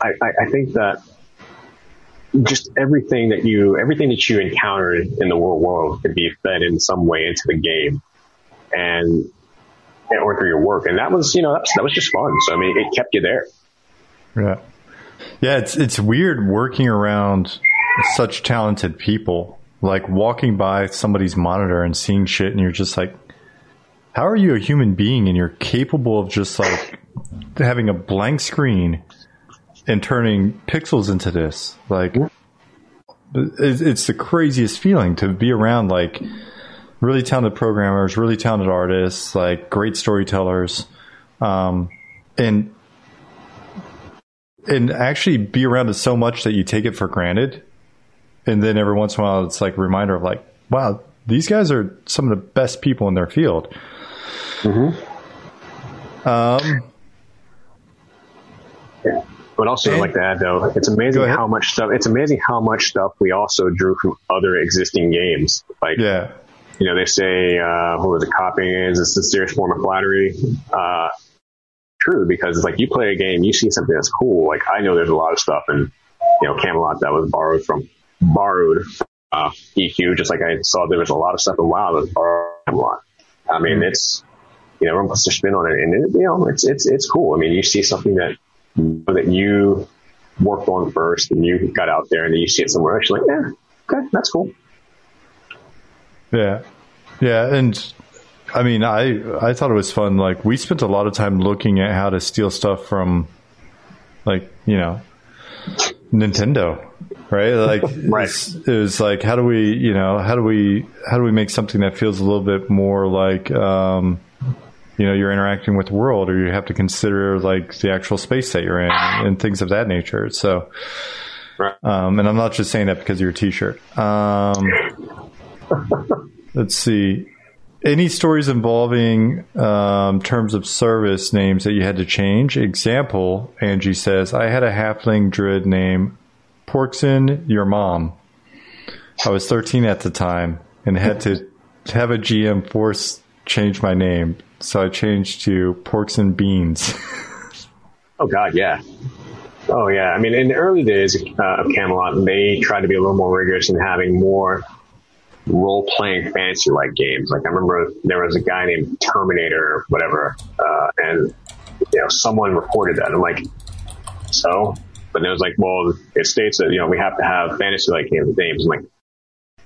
I, I, I think that just everything that you, everything that you encounter in the real world could be fed in some way into the game and, or through your work. And that was, you know, that was, that was just fun. So, I mean, it kept you there. Yeah. Yeah, it's it's weird working around such talented people. Like walking by somebody's monitor and seeing shit and you're just like how are you a human being and you're capable of just like having a blank screen and turning pixels into this? Like it's, the craziest feeling to be around like really talented programmers, really talented artists, like great storytellers. Um, and and actually be around it so much that you take it for granted and then every once in a while, it's like a reminder of like, wow, these guys are some of the best people in their field. Mm-hmm. Um, Yeah. But also, And- like to add though, it's amazing how much stuff. It's amazing how much stuff we also drew from other existing games. Like, yeah, you know, they say, uh, what was it? Copying is a sincere form of flattery. Uh, true, because it's like you play a game, you see something that's cool. Like I know there's a lot of stuff in, you know, Camelot that was borrowed from, borrowed uh, EQ, just like I saw there was a lot of stuff in WoW that was borrowed from Camelot. I mean, it's, you know, everyone puts their spin on it and it, you know, it's, it's, it's cool. I mean, you see something that, that you worked on first and you got out there and then you see it somewhere else, you're like, yeah, okay, that's cool. yeah, yeah, and I mean, I I thought it was fun. Like we spent a lot of time looking at how to steal stuff from, like you know, Nintendo, right? Like, Right. it was like, how do we, you know, how do we, how do we make something that feels a little bit more like, um, you know, you're interacting with the world, or you have to consider like the actual space that you're in and things of that nature. So, Right. um, and I'm not just saying that because of your T-shirt. Um, let's see. Any stories involving um, terms of service names that you had to change? Example, Angie says, I had a halfling druid named Porkson, your mom. I was 13 at the time and had to have a GM force change my name. So I changed to Porks and Beans. Oh God, yeah. Oh yeah. I mean, in the early days uh, of Camelot, they tried to be a little more rigorous in having more role-playing fantasy-like games. Like I remember there was a guy named Terminator or whatever, uh, and you know someone reported that. I'm like, so, but it was like, well, it states that you know we have to have fantasy-like games. I'm like,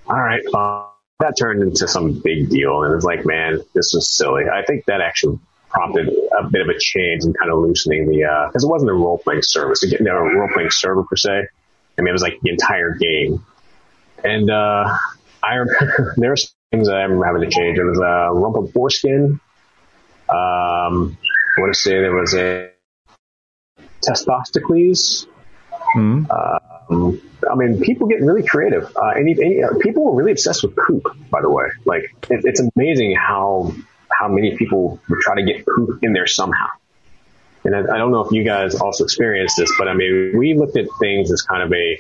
all right, fine. That turned into some big deal, and it was like, man, this is silly. I think that actually prompted a bit of a change and kind of loosening the because it wasn't a role playing service, it didn't a role playing server per se. I mean, it was like the entire game. And uh, I remember there were things that I remember having to change. It was uh, Rumpled Foreskin. Um, I want to say there was a Testostocles. Hmm? Um, I mean, people get really creative. Uh, any, any, uh, people were really obsessed with poop, by the way. Like, it, it's amazing how how many people try to get poop in there somehow. And I, I don't know if you guys also experienced this, but I mean, we looked at things as kind of a.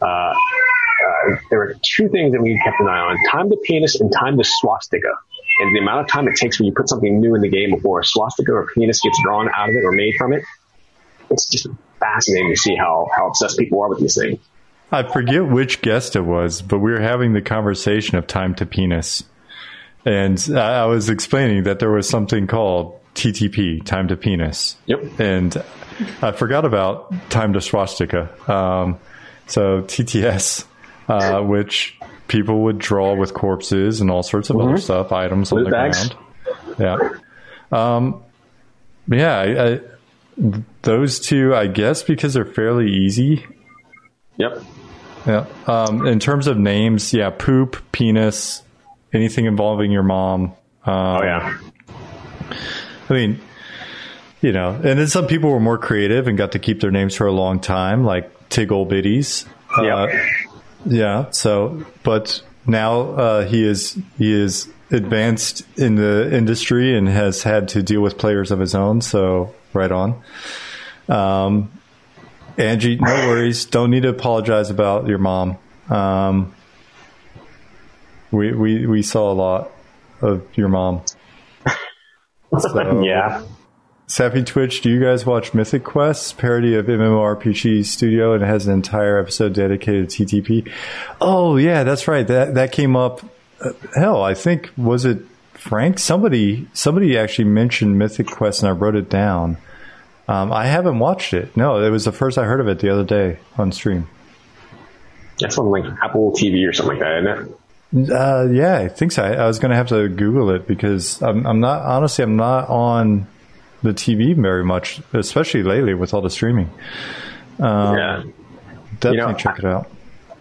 Uh, uh, there were two things that we kept an eye on: time to penis and time to swastika. And the amount of time it takes when you put something new in the game before a swastika or a penis gets drawn out of it or made from it. It's just fascinating to see how, how obsessed people are with these things. I forget which guest it was, but we were having the conversation of time to penis. And I was explaining that there was something called TTP, time to penis. Yep. And I forgot about time to swastika. Um, so TTS, uh, which people would draw with corpses and all sorts of other stuff, items on the bags. ground. Yeah. Um, yeah, I, I, those two, I guess, because they're fairly easy. Yep. Yeah. Um, in terms of names, yeah, poop, penis, anything involving your mom. Um, Oh yeah. I mean, you know, and then some people were more creative and got to keep their names for a long time, like Tig Old Biddies. Uh, Yep. yeah. So, but now uh, he is he is advanced in the industry and has had to deal with players of his own. So, right on. Um, Angie, no worries. Don't need to apologize about your mom. Um, we we we saw a lot of your mom. So- yeah. Sappy Twitch, do you guys watch Mythic Quest, parody of MMORPG Studio, and it has an entire episode dedicated to TTP? Oh yeah, that's right. That that came up. Uh, hell, I think was it Frank? Somebody somebody actually mentioned Mythic Quest, and I wrote it down. Um, I haven't watched it. No, it was the first I heard of it the other day on stream. That's on like Apple TV or something like that, isn't it? Uh, yeah, I think so. I, I was going to have to Google it because I'm, I'm not honestly I'm not on the TV very much, especially lately with all the streaming. Um, yeah. Definitely You know, check it out.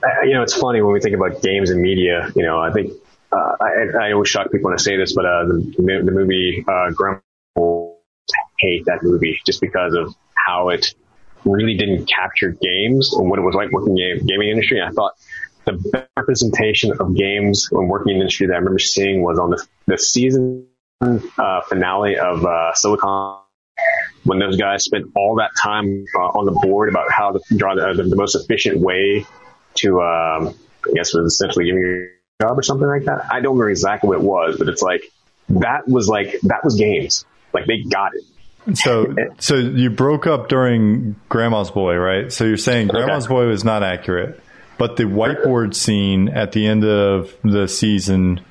I- you know, it's funny when we think about games and media. You know, I think uh, I, I always shock people when I say this, but uh, the, the movie uh, Grandma hate that movie just because of how it really didn't capture games and what it was like working in the gaming industry. I thought the best representation of games when working in the industry that I remember seeing was on the, the season uh, finale of uh, Silicon when those guys spent all that time uh, on the board about how to draw the, the, most efficient way to, um, I guess, was essentially giving you a job or something like that. I don't remember exactly what it was, but it's like that was like that was games. Like they got it. So, so you broke up during Grandma's Boy, right? So you're saying Grandma's okay. Boy was not accurate, but the whiteboard scene at the end of the season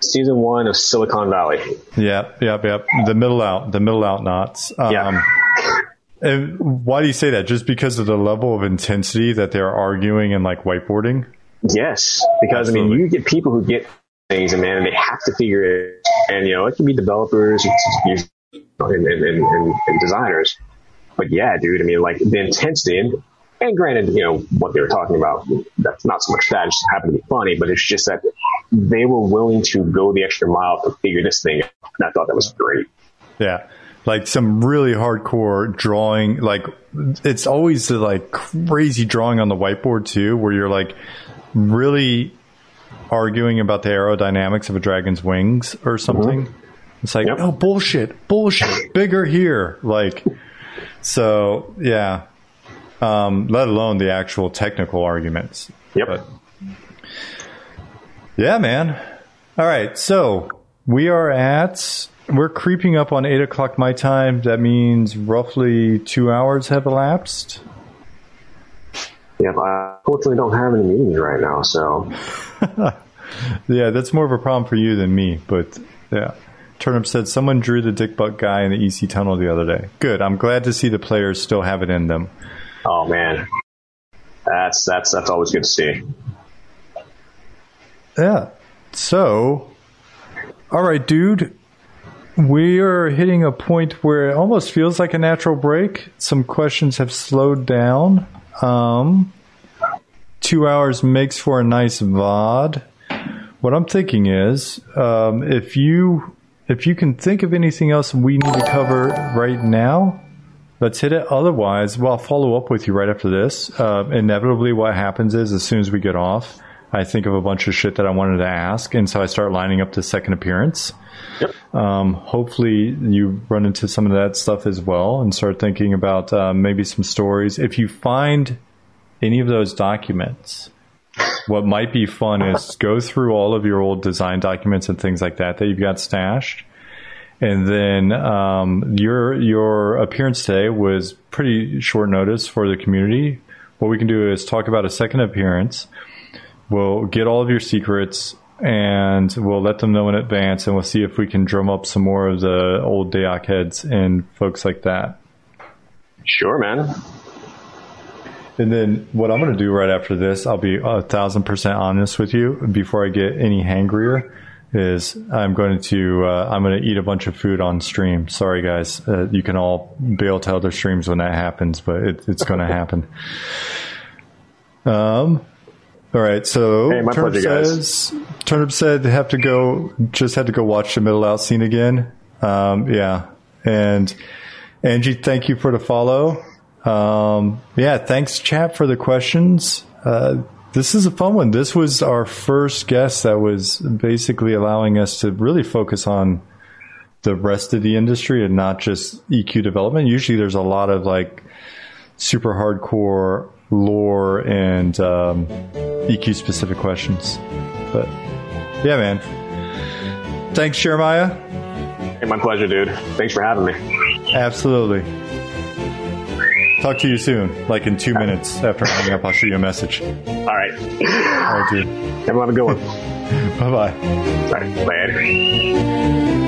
season one of Silicon Valley. Yep, yep, yep. The middle out, the middle out knots. Um, yeah. And why do you say that? Just because of the level of intensity that they're arguing and like whiteboarding? Yes, because Absolutely. I mean, you get people who get things and man, they have to figure it. And you know, it can be developers and, and, and, and designers. But yeah, dude, I mean, like the intensity and and granted, you know, what they were talking about, that's not so much that, it just happened to be funny, but it's just that they were willing to go the extra mile to figure this thing out. And I thought that was great. Yeah. Like some really hardcore drawing, like it's always the like crazy drawing on the whiteboard too, where you're like really arguing about the aerodynamics of a dragon's wings or something. Mm-hmm. It's like, yep. oh, bullshit, bullshit, bigger here. Like, so yeah, um, let alone the actual technical arguments. Yep. But, yeah, man. All right. So we are at, we're creeping up on eight o'clock my time. That means roughly two hours have elapsed. Yeah, I unfortunately don't have any meetings right now, so. yeah, that's more of a problem for you than me, but yeah. Turnip said someone drew the dick butt guy in the EC tunnel the other day. Good. I'm glad to see the players still have it in them. Oh man, that's that's that's always good to see. Yeah. So, all right, dude. We are hitting a point where it almost feels like a natural break. Some questions have slowed down. Um, two hours makes for a nice VOD. What I'm thinking is, um, if you if you can think of anything else we need to cover right now, Let's hit it. Otherwise, well, I'll follow up with you right after this. Uh, inevitably, what happens is as soon as we get off, I think of a bunch of shit that I wanted to ask, and so I start lining up the second appearance. Yep. Um, hopefully, you run into some of that stuff as well, and start thinking about uh, maybe some stories. If you find any of those documents, what might be fun is go through all of your old design documents and things like that that you've got stashed and then um, your your appearance today was pretty short notice for the community. What we can do is talk about a second appearance. We'll get all of your secrets and we'll let them know in advance, and we'll see if we can drum up some more of the old DAoC heads and folks like that. Sure, man. And then what I'm going to do right after this, I'll be a thousand percent honest with you before I get any hangrier is I'm going to uh, I'm going to eat a bunch of food on stream. Sorry, guys. Uh, you can all bail to other streams when that happens, but it, it's going to happen. Um. All right. So hey, Turnip says Turnip said they have to go. Just had to go watch the middle out scene again. Um. Yeah. And Angie, thank you for the follow. Um. Yeah. Thanks, chat, for the questions. Uh, this is a fun one. This was our first guest that was basically allowing us to really focus on the rest of the industry and not just EQ development. Usually there's a lot of like super hardcore lore and um, EQ specific questions. But yeah, man. Thanks, Jeremiah. Hey, my pleasure, dude. Thanks for having me. Absolutely. Talk to you soon, like in two minutes after hanging up. I'll shoot you a message. All right. All right, dude. Everyone have a good one. bye bye. All right. Later.